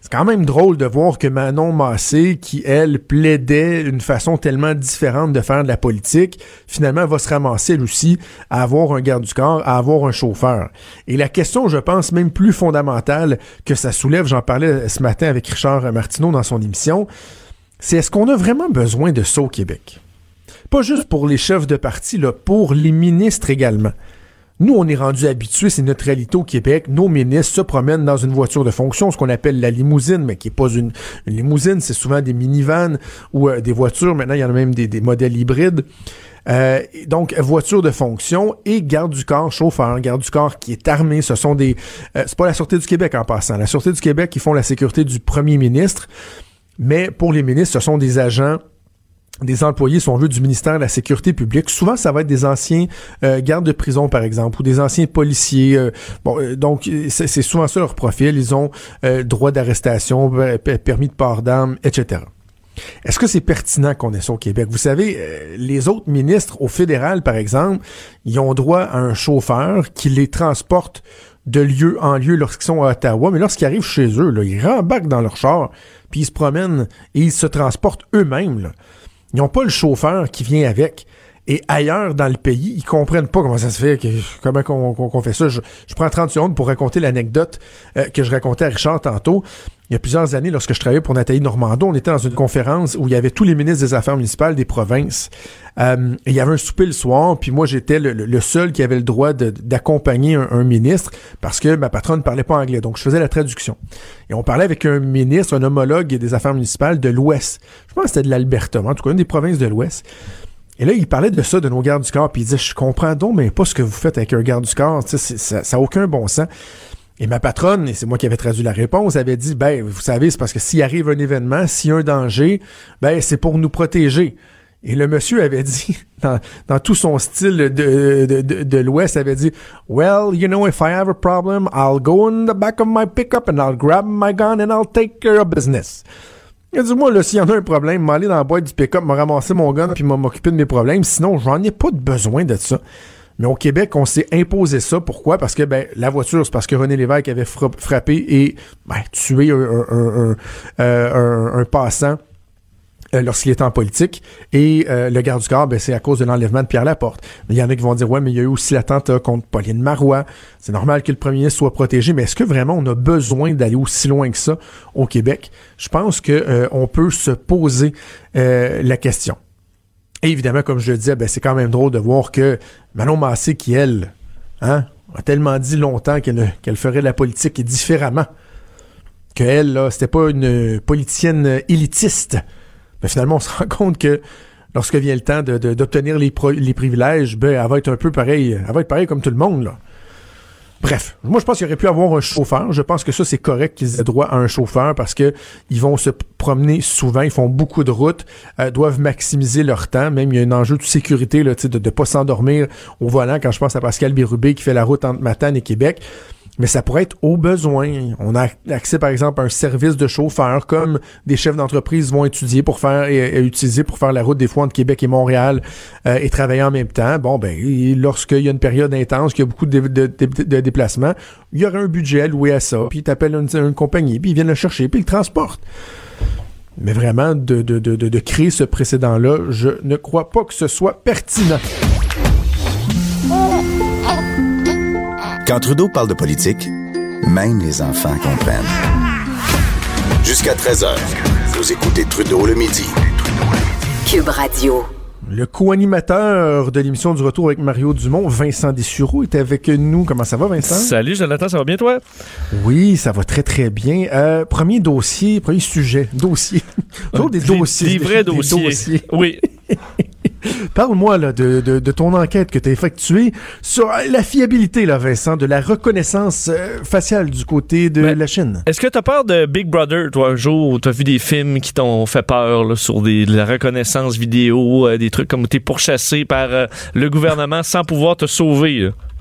C'est quand même drôle de voir que Manon Massé, qui, elle, plaidait une façon tellement différente de faire de la politique, finalement va se ramasser, elle aussi, à avoir un garde du corps, à avoir un chauffeur. Et la question, je pense, même plus fondamentale que ça soulève, j'en parlais ce matin avec Richard Martineau dans son émission, c'est est-ce qu'on a vraiment besoin de ça au Québec? Pas juste pour les chefs de parti, là, pour les ministres également. Nous, on est rendu habitués, c'est notre réalité au Québec. Nos ministres se promènent dans une voiture de fonction, ce qu'on appelle la limousine, mais qui est pas une, limousine, c'est souvent des minivans ou euh, des voitures. Maintenant, il y en a même des, modèles hybrides. Euh, donc, voiture de fonction et garde du corps, chauffeur, garde du corps qui est armé. Ce sont des... Euh, c'est pas la Sûreté du Québec en passant. La Sûreté du Québec, qui font la sécurité du premier ministre. Mais pour les ministres, ce sont des agents des employés, si on veut, du ministère de la Sécurité publique. Souvent, ça va être des anciens euh, gardes de prison, par exemple, ou des anciens policiers. Euh, euh, donc, c'est souvent ça leur profil. Ils ont droit d'arrestation, permis de port d'armes, etc. Est-ce que c'est pertinent qu'on ait ça au Québec? Vous savez, les autres ministres au fédéral, par exemple, ils ont droit à un chauffeur qui les transporte de lieu en lieu lorsqu'ils sont à Ottawa, mais lorsqu'ils arrivent chez eux, là, ils rembarquent dans leur char, puis ils se promènent et ils se transportent eux-mêmes. Ils n'ont pas le chauffeur qui vient avec. Et ailleurs dans le pays, ils comprennent pas comment ça se fait, comment qu'on fait ça. Je, prends 30 secondes pour raconter l'anecdote euh, que je racontais à Richard tantôt. Il y a plusieurs années, lorsque je travaillais pour Nathalie Normando, on était dans une conférence où il y avait tous les ministres des Affaires municipales des provinces. Euh, il y avait un souper le soir, puis moi j'étais le, seul qui avait le droit d'accompagner un, ministre parce que ma patronne ne parlait pas anglais, donc je faisais la traduction. Et on parlait avec un ministre, un homologue des Affaires municipales de l'Ouest. Je pense que c'était de l'Alberta, en tout cas une des provinces de l'Ouest. Et là, il parlait de ça, de nos gardes du corps, puis il disait, je comprends donc, mais pas ce que vous faites avec un garde du corps, ça n'a aucun bon sens. Et ma patronne, et c'est moi qui avais traduit la réponse, avait dit, ben, vous savez, c'est parce que s'il arrive un événement, s'il y a un danger, ben, c'est pour nous protéger. Et le monsieur avait dit, dans, tout son style de, de, de, de l'Ouest, avait dit, Well, you know, if I have a problem, I'll go in the back of my pickup and I'll grab my gun and I'll take care of business. Il a dit, moi, là, s'il y en a un problème, m'aller dans la boîte du pick-up, me ramasser mon gun puis m'occuper de mes problèmes. Sinon, j'en ai pas de besoin de ça. Mais au Québec, on s'est imposé ça. Pourquoi? Parce que ben, la voiture, c'est parce que René Lévesque avait frappé et ben, tué un, un, un, un passant euh, lorsqu'il était en politique. Et euh, le garde du corps, ben, c'est à cause de l'enlèvement de Pierre Laporte. Mais il y en a qui vont dire, ouais, mais il y a eu aussi l'attentat contre Pauline Marois. C'est normal que le premier ministre soit protégé, mais est-ce que vraiment on a besoin d'aller aussi loin que ça au Québec? Je pense que euh, on peut se poser la question. Évidemment, comme je le disais, ben, c'est quand même drôle de voir que Manon Massé, qui elle, hein, a tellement dit longtemps qu'elle ferait la politique différemment, qu'elle, c'était pas une politicienne élitiste. Mais finalement, on se rend compte que lorsque vient le temps d'obtenir les, privilèges, ben, elle va être un peu elle va être pareil comme tout le monde. Bref, moi je pense qu'il aurait pu avoir un chauffeur. Je pense que ça c'est correct qu'ils aient droit à un chauffeur parce que ils vont se promener souvent, ils font beaucoup de routes, euh, doivent maximiser leur temps. Même il y a un enjeu de sécurité là, de ne pas s'endormir au volant. Quand je pense à Pascal Birubé qui fait la route entre Matane et Québec, mais ça pourrait être au besoin. On a accès, par exemple, à un service de chauffeur, comme des chefs d'entreprise vont étudier pour faire et, utiliser pour faire la route des fois entre Québec et Montréal euh, et travailler en même temps. Bon, ben, lorsqu'il y a une période intense, qu'il y a beaucoup de, déplacements, il y aura un budget loué à ça, puis tu appelles une, compagnie, puis ils viennent le chercher, puis ils le transportent. Mais vraiment, de, de, de, de créer ce précédent-là, je ne crois pas que ce soit pertinent. Quand Trudeau parle de politique, même les enfants comprennent. Jusqu'à 13h, vous écoutez Trudeau le midi. Cube Radio. Le co-animateur de l'émission du retour avec Mario Dumont, Vincent Dessureau, est avec nous. Comment ça va, Vincent? Salut, Jonathan, ça va bien, toi? Oui, ça va très, très bien. Euh, premier dossier, premier sujet, dossier. Toujours des dossiers. Des vrais dossiers. Oui. Parle-moi là, de, de, de, ton enquête que tu as effectuée sur la fiabilité, là, Vincent, de la reconnaissance euh, faciale du côté de Ben, la Chine. Est-ce que tu as peur de Big Brother, toi, un jour où tu as vu des films qui t'ont fait peur là, sur des, de la reconnaissance vidéo, euh, des trucs comme tu es pourchassé par euh, le gouvernement sans pouvoir te sauver? là?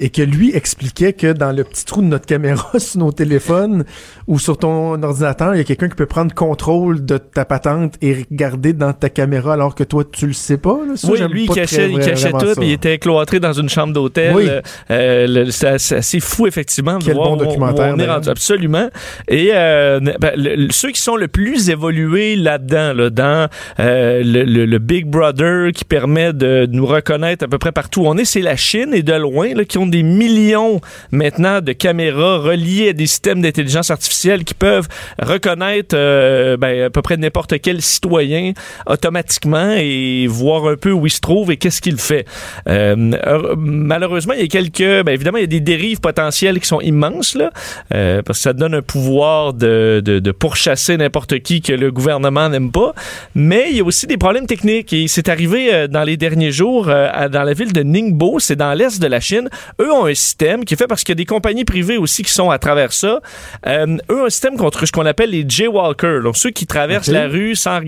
et que lui expliquait que dans le petit trou de notre caméra sur nos téléphones ou sur ton ordinateur, il y a quelqu'un qui peut prendre contrôle de ta patente et regarder dans ta caméra alors que toi tu le sais pas. Là. Ça, oui, lui, il cachait, il cachait tout, puis il était cloîtré dans une chambre d'hôtel. Oui. Euh, euh, c'est assez- fou, effectivement. Quel voir bon on- documentaire, on est rendu, absolument. Et euh, ben, le- ceux qui sont le plus évolués là-dedans, là, dans euh, le, le- le Big Brother qui permet de nous reconnaître à peu près partout où on est, c'est la Chine et de loin, là, qui ont des millions maintenant de caméras reliées à des systèmes d'intelligence artificielle qui peuvent reconnaître euh, ben, à peu près n'importe quel citoyen automatiquement et voir un peu où il se trouve et qu'est-ce qu'il fait. Euh, heure- malheureusement, il y a quelques... Ben, évidemment, il y a des dérives potentielles qui sont immenses, là, euh, parce que ça donne un pouvoir de, de, pourchasser n'importe qui que le gouvernement n'aime pas. Mais il y a aussi des problèmes techniques et c'est arrivé dans les derniers jours dans la ville de Ningbo, c'est dans l'est de la Chine. Eux ont un système qui est fait parce qu'il y a des compagnies privées aussi qui sont à travers ça. Euh, eux ont un système contre ce qu'on appelle les jaywalkers, donc ceux qui traversent la rue sans,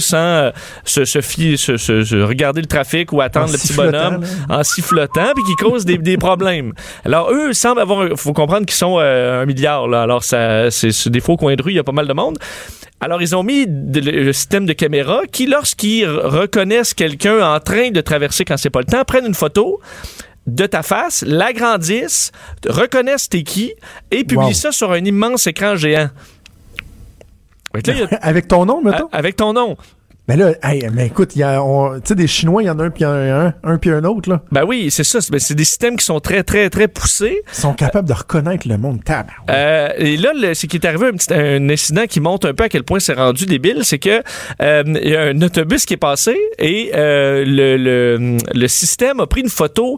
sans euh, se, se, fier- se- regarder le trafic ou attendre En le petit bonhomme là. en sifflotant puis qui causent des, des problèmes. Alors eux semblent avoir, faut comprendre qu'ils sont euh, un milliard là. Alors ça, c'est des faux coins de rue, il y a pas mal de monde. Alors, ils ont mis de- le, le système de caméra qui, lorsqu'ils reconnaissent quelqu'un en train de traverser quand c'est pas le temps, prennent une photo de ta face, l'agrandissent, reconnaissent t'es qui et publient Wow. ça sur un immense écran géant. Là, a- Avec ton nom, mettons? avec ton nom. Mais là, hey, mais écoute, il y a, on- tu sais, des Chinois, il y en a un puis un, un, un puis un autre, là. Ben oui, c'est ça. C'est ben, c'est des systèmes qui sont très, très, très poussés. Ils sont capables de reconnaître le monde. Tabarouette. Euh, et là, c'est qui est arrivé un, petit, un incident qui montre un peu à quel point c'est rendu débile, c'est que euh, il y a un autobus qui est passé et euh, le, le, le système a pris une photo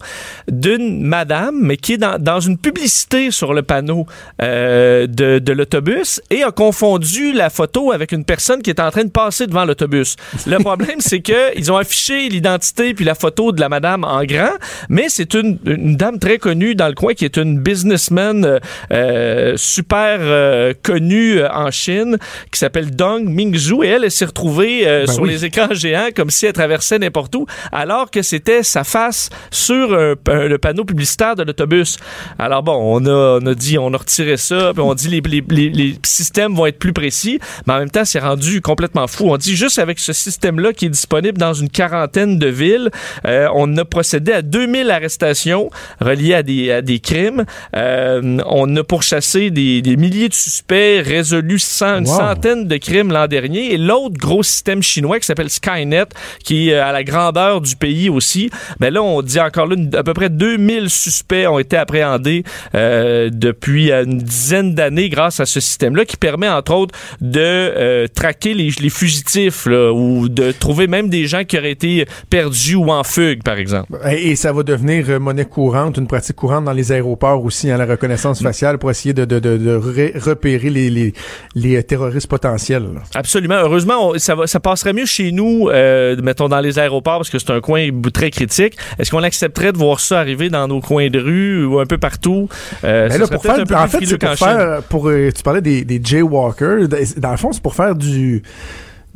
d'une madame, mais qui est dans, dans une publicité sur le panneau euh, de, de l'autobus et a confondu la photo avec une personne qui est en train de passer devant l'autobus. Le problème, c'est que ils ont affiché l'identité puis la photo de la madame en grand, mais c'est une, une dame très connue dans le coin qui est une businessman euh, euh, super euh, connue euh, en Chine qui s'appelle Dong Mingzhu et elle, elle s'est retrouvée euh, Ben sur oui. les écrans géants comme si elle traversait n'importe où alors que c'était sa face sur le panneau publicitaire de l'autobus. Alors bon, on a, on a dit, on a retiré ça, puis on dit les, les, les, les systèmes vont être plus précis, mais en même temps, c'est rendu complètement fou. On dit juste avec ce système-là qui est disponible dans une quarantaine de villes, euh, on a procédé à 2000 arrestations reliées à des, à des crimes. Euh, on a pourchassé des, des milliers de suspects, résolu cent- une Wow. centaine de crimes l'an dernier. Et l'autre gros système chinois qui s'appelle Skynet, qui est euh, à la grandeur du pays aussi, ben là, on dit encore là, à peu près 2000 suspects ont été appréhendés euh, depuis une dizaine d'années grâce à ce système-là qui permet, entre autres, de traquer les, les fugitifs là, ou de trouver même des gens qui auraient été perdus ou en fugue, par exemple. Et, et ça va devenir euh, monnaie courante, une pratique courante dans les aéroports aussi, hein, la reconnaissance faciale pour essayer de, de, de, repérer les, les, les euh, terroristes potentiels. là. Absolument. Heureusement, on- ça, va, ça passerait mieux chez nous, euh, mettons dans les aéroports, parce que c'est un coin très critique. Est-ce qu'on accepterait de voir ça arriver dans nos coins de rue ou un peu partout? Euh, là, pour faire, en fait, frileux c'est pour qu'en Chine. faire, pour, tu parlais des, des jaywalkers. Dans le fond, c'est pour faire du,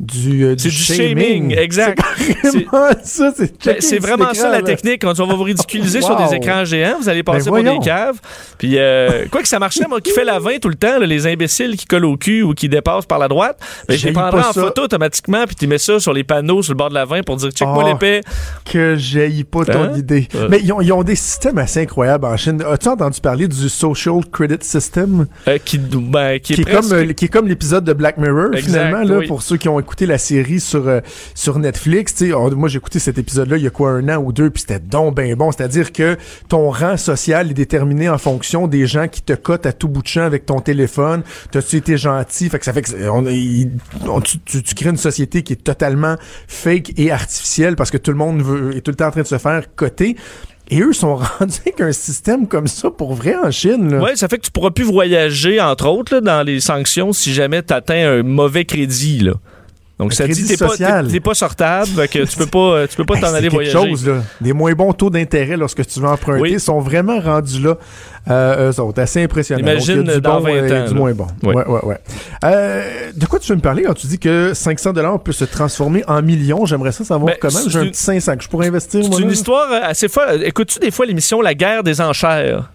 du, euh, du C'est du shaming, exact. C'est vraiment ça, c'est Ben, vraiment ça la technique. Quand on va vous ridiculiser sur des écrans géants, vous allez passer Ben pour des caves. Puis, euh, quoi que ça marchait, moi, qui fait la 20 tout le temps, là, les imbéciles qui collent au cul ou qui dépassent par la droite, ben, je les pas en ça. photo automatiquement, puis tu mets ça sur les panneaux sur le bord de la 20 pour dire check-moi Oh. l'épée. que j'ai pas ton Hein? idée. Mais ils ont, ils ont des systèmes assez incroyables en Chine. As-tu entendu parler du Social Credit System? Euh, qui, ben, qui est qui est, presque- comme, euh, qui est comme l'épisode de Black Mirror, Exact, finalement, là, oui. pour ceux qui ont écouté la série sur, euh, sur Netflix. moi, j'ai écouté cet épisode-là il y a quoi, un an ou deux, puis c'était donc ben bon. C'est-à-dire que ton rang social est déterminé en fonction des gens qui te cotent à tout bout de champ avec ton téléphone. T'as-tu été gentil? Ça fait que tu, crées une société qui est totalement fake et artificielle parce que tout le monde est tout le temps en train de se faire coter. Et eux sont rendus avec un système comme ça pour vrai en Chine. Ouais, ça fait que tu pourras plus voyager, entre autres, dans les sanctions si jamais tu atteins un mauvais crédit. Là. Donc, Un ça dit t'es pas, t'es pas sortable, que tu peux pas, tu peux pas t'en c'est aller voyager. chose, là. Des moins bons taux d'intérêt lorsque tu veux emprunter Oui. sont vraiment rendus là. Euh, eux autres, assez impressionnant. Imagine Donc, il y a du dans bon 20 et ans, du là. moins bon. Oui. Ouais, ouais, ouais. Euh, de quoi tu veux me parler quand tu dis que 500 dollars peut se transformer en millions? J'aimerais ça savoir Ben, comment. J'ai un petit 500 que je pourrais investir. C'est une histoire euh, assez folle. Écoutes-tu des fois l'émission La guerre des enchères?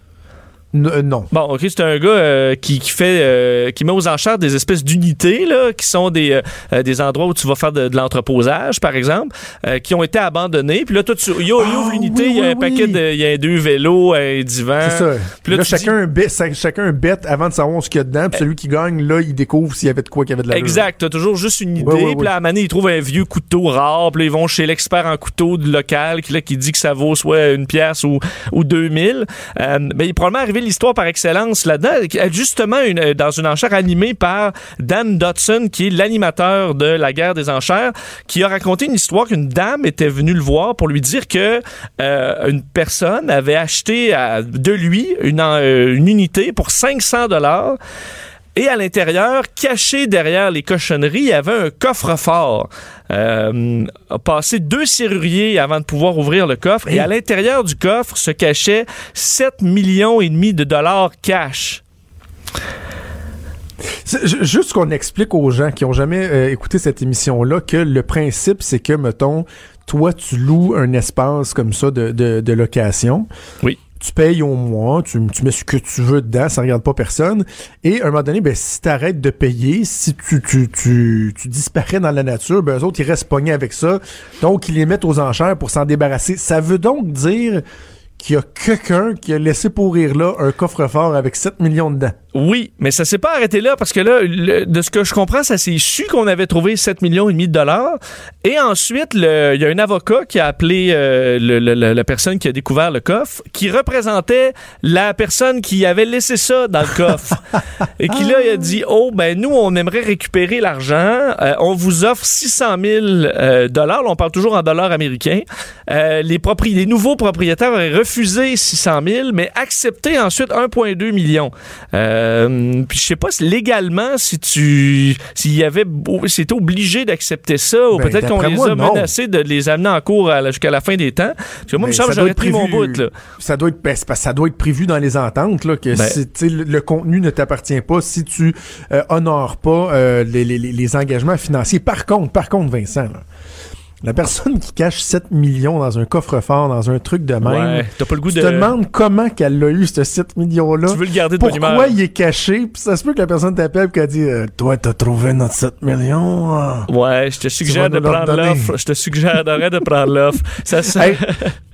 N- euh, non. Bon, ok, c'est un gars euh, qui, qui fait, euh, qui met aux enchères des espèces d'unités là, qui sont des, euh, des endroits où tu vas faire de, de l'entreposage, par exemple, euh, qui ont été abandonnés. Puis là, toi, tu, il y a- il ouvre l'unité, oui, il y a oui, un paquet de, il y a deux vélos, un divan. C'est ça. Puis là, chacun, bet, sa- chacun bête avant de savoir ce qu'il y a dedans. Puis celui qui gagne, là, il découvre s'il y avait de quoi qu'il y avait de la Exact, t'as toujours juste une idée. Puis là, à donné, ils trouvent un vieux couteau rare. Puis là, ils vont chez l'expert en couteau du local qui, là, qui dit que ça vaut soit une pièce ou, ou 2000. Euh, ben, il est probablement arrivé l'histoire par excellence là-dedans. Justement, une, dans une enchère animée par Dan Dodson, qui est l'animateur de la guerre des enchères, qui a raconté une histoire qu'une dame était venue le voir pour lui dire que euh, une personne avait acheté de lui une, euh, une unité pour 500 dollars. Et à l'intérieur, caché derrière les cochonneries, il y avait un coffre-fort. Euh, a passé deux serruriers avant de pouvoir ouvrir le coffre. Et à l'intérieur du coffre se cachait 7 millions et demi de dollars cash. Juste qu'on explique aux gens qui ont jamais euh, écouté cette émission-là que le principe, c'est que, mettons, toi, tu loues un espace comme ça de, de, de location. Oui. Tu payes au mois, tu, tu mets ce que tu veux dedans, ça regarde pas personne. Et à un moment donné, ben, si t'arrêtes de payer, si tu, tu, tu, tu disparais dans la nature, ben, eux autres, ils restent pognés avec ça. Donc, ils les mettent aux enchères pour s'en débarrasser. Ça veut donc dire qu'il y a quelqu'un qui a laissé pourrir là un coffre-fort avec 7 millions dedans. Oui, mais ça s'est pas arrêté là parce que là, le- de ce que je comprends, ça s'est su qu'on avait trouvé 7 millions et demi de dollars. Et ensuite, il y a un avocat qui a appelé euh, le- le- le- la personne qui a découvert le coffre, qui représentait la personne qui avait laissé ça dans le coffre. et qui là, il a dit, oh, ben nous, on aimerait récupérer l'argent. Euh, on vous offre 600 000 euh, dollars. Là, on parle toujours en dollars américains. Les, propri- les nouveaux propriétaires auraient refusé 600 000, mais accepté ensuite 1,2 million. Euh, puis je sais pas légalement si tu s'il y avait c'était obligé d'accepter ça ou Ben, peut-être qu'on les moi, a non. menacés de les amener en cours jusqu'à la fin des temps. Parce que moi, il me Ben, semble j'aurais pris mon bout là. Ça doit être ben, parce que ça doit être prévu dans les ententes là que Ben. si, le, le contenu ne t'appartient pas si tu euh, honores pas euh, les, les- les- les engagements financiers. Par contre, par contre, Vincent, là, la personne qui cache 7 millions dans un coffre-fort, dans un truc de même, Ouais, t'as pas le goût tu de te demandes comment qu'elle l'a eu, ce 7 millions-là. tu veux le garder de bonne. Pourquoi il est caché? Puis ça se peut que la personne t'appelle et qu'elle dit euh, Toi, t'as trouvé notre 7 millions. ah. Ouais, je te suggère de prendre l'offre. Je te suggérerais de prendre l'offre. Ça, ça- Hey,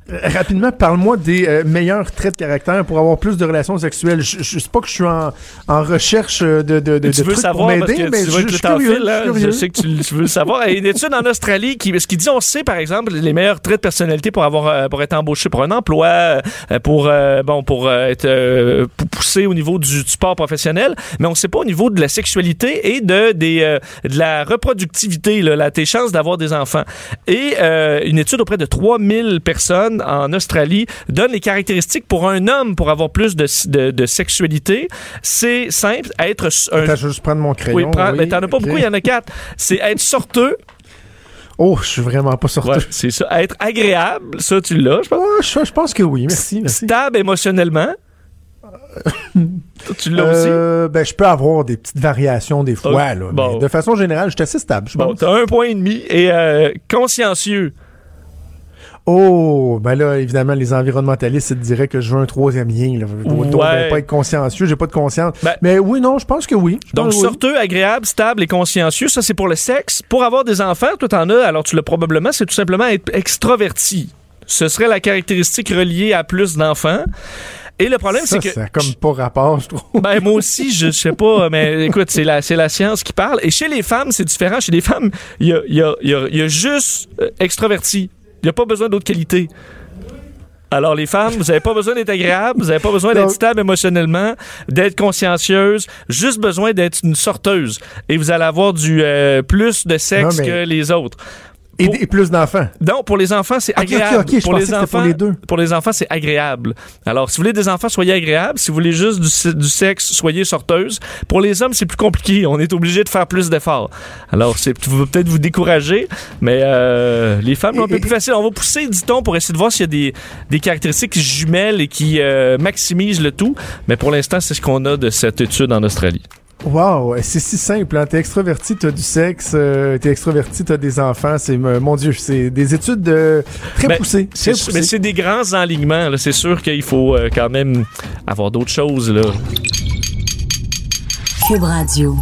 rapidement, parle-moi des euh, meilleurs traits de caractère pour avoir plus de relations sexuelles. Je, je sais pas que je suis en, en recherche euh, de, de, de, tu de veux trucs savoir pour m'aider, mais tu je, vois je temps curieux, file, hein? je je curieux. sais que tu, tu veux le savoir. Il y a une étude en Australie qui, ce qui dit, on sait par exemple les meilleurs traits de personnalité pour avoir euh, pour être embauché pour un emploi, euh, pour euh, bon pour être euh, pou- poussé au niveau du, du sport professionnel, mais on sait pas au niveau de la sexualité et de des de la reproductivité, là, là, tes chances d'avoir des enfants. Et une étude auprès de 3000 personnes en Australie donne les caractéristiques pour un homme pour avoir plus de, de, de sexualité. C'est simple, être un Attends, je vais juste prendre mon crayon. oui, prends- mais t'en as pas beaucoup, il y en a quatre. C'est être sorteux. Oh, je suis vraiment pas sorti. Ouais, c'est ça. Être agréable, ça, tu l'as, je pense. Ouais, je, je pense que oui. Merci, merci. Stable émotionnellement. Tu l'as aussi? Euh, ben, je peux avoir des petites variations des fois, Ok, là. bon. mais de façon générale, je suis assez stable, je Bon, t'as un point et demi. Et euh, consciencieux. Oh, ben là, évidemment, les environnementalistes ils te diraient que je veux un troisième lien. Là. Je Ouais. pas être consciencieux, j'ai pas de conscience. Ben- mais oui, non, je pense que oui. Donc, que oui. sorteux, agréable, stable et consciencieux, ça c'est pour le sexe. Pour avoir des enfants, toi t'en as, alors tu l'as probablement, c'est tout simplement être extraverti. Ce serait la caractéristique reliée à plus d'enfants. Et le problème, c'est que... ça comme pas rapport, je trouve. Ben moi aussi, je, je sais pas, mais écoute, c'est la, c'est la science qui parle. Et chez les femmes, c'est différent. Chez les femmes, il y a, y, a, y, a, y a juste euh, extraverti. Il n'y a pas besoin d'autres qualités. Alors les femmes, vous n'avez pas besoin d'être agréable, vous n'avez pas besoin d'être stable émotionnellement, d'être consciencieuse, juste besoin d'être une sorteuse. Et vous allez avoir du euh, plus de sexe Non, mais- que les autres. Et, Pour- et plus d'enfants. Non, pour les enfants, c'est agréable. pour les enfants, pour les deux. pour les enfants, c'est agréable. Alors, si vous voulez des enfants, soyez agréables. Si vous voulez juste du, se- du sexe, soyez sorteuse. Pour les hommes, c'est plus compliqué. On est obligé de faire plus d'efforts. Alors, c'est peut-être vous décourager, mais euh, les femmes, un peu plus facile. On va pousser, dit-on, pour essayer de voir s'il y a des, des caractéristiques jumellent et qui euh, maximisent le tout. Mais pour l'instant, c'est ce qu'on a de cette étude en Australie. Wow, c'est si simple. Hein? T'es extroverti, t'as du sexe. euh, t'es extroverti, t'as des enfants. C'est euh, mon Dieu, c'est des études euh, très Ben, poussées. Très mais poussées. c'est des grands enlignements. là. C'est sûr qu'il faut euh, quand même avoir d'autres choses. Là. Cube Radio.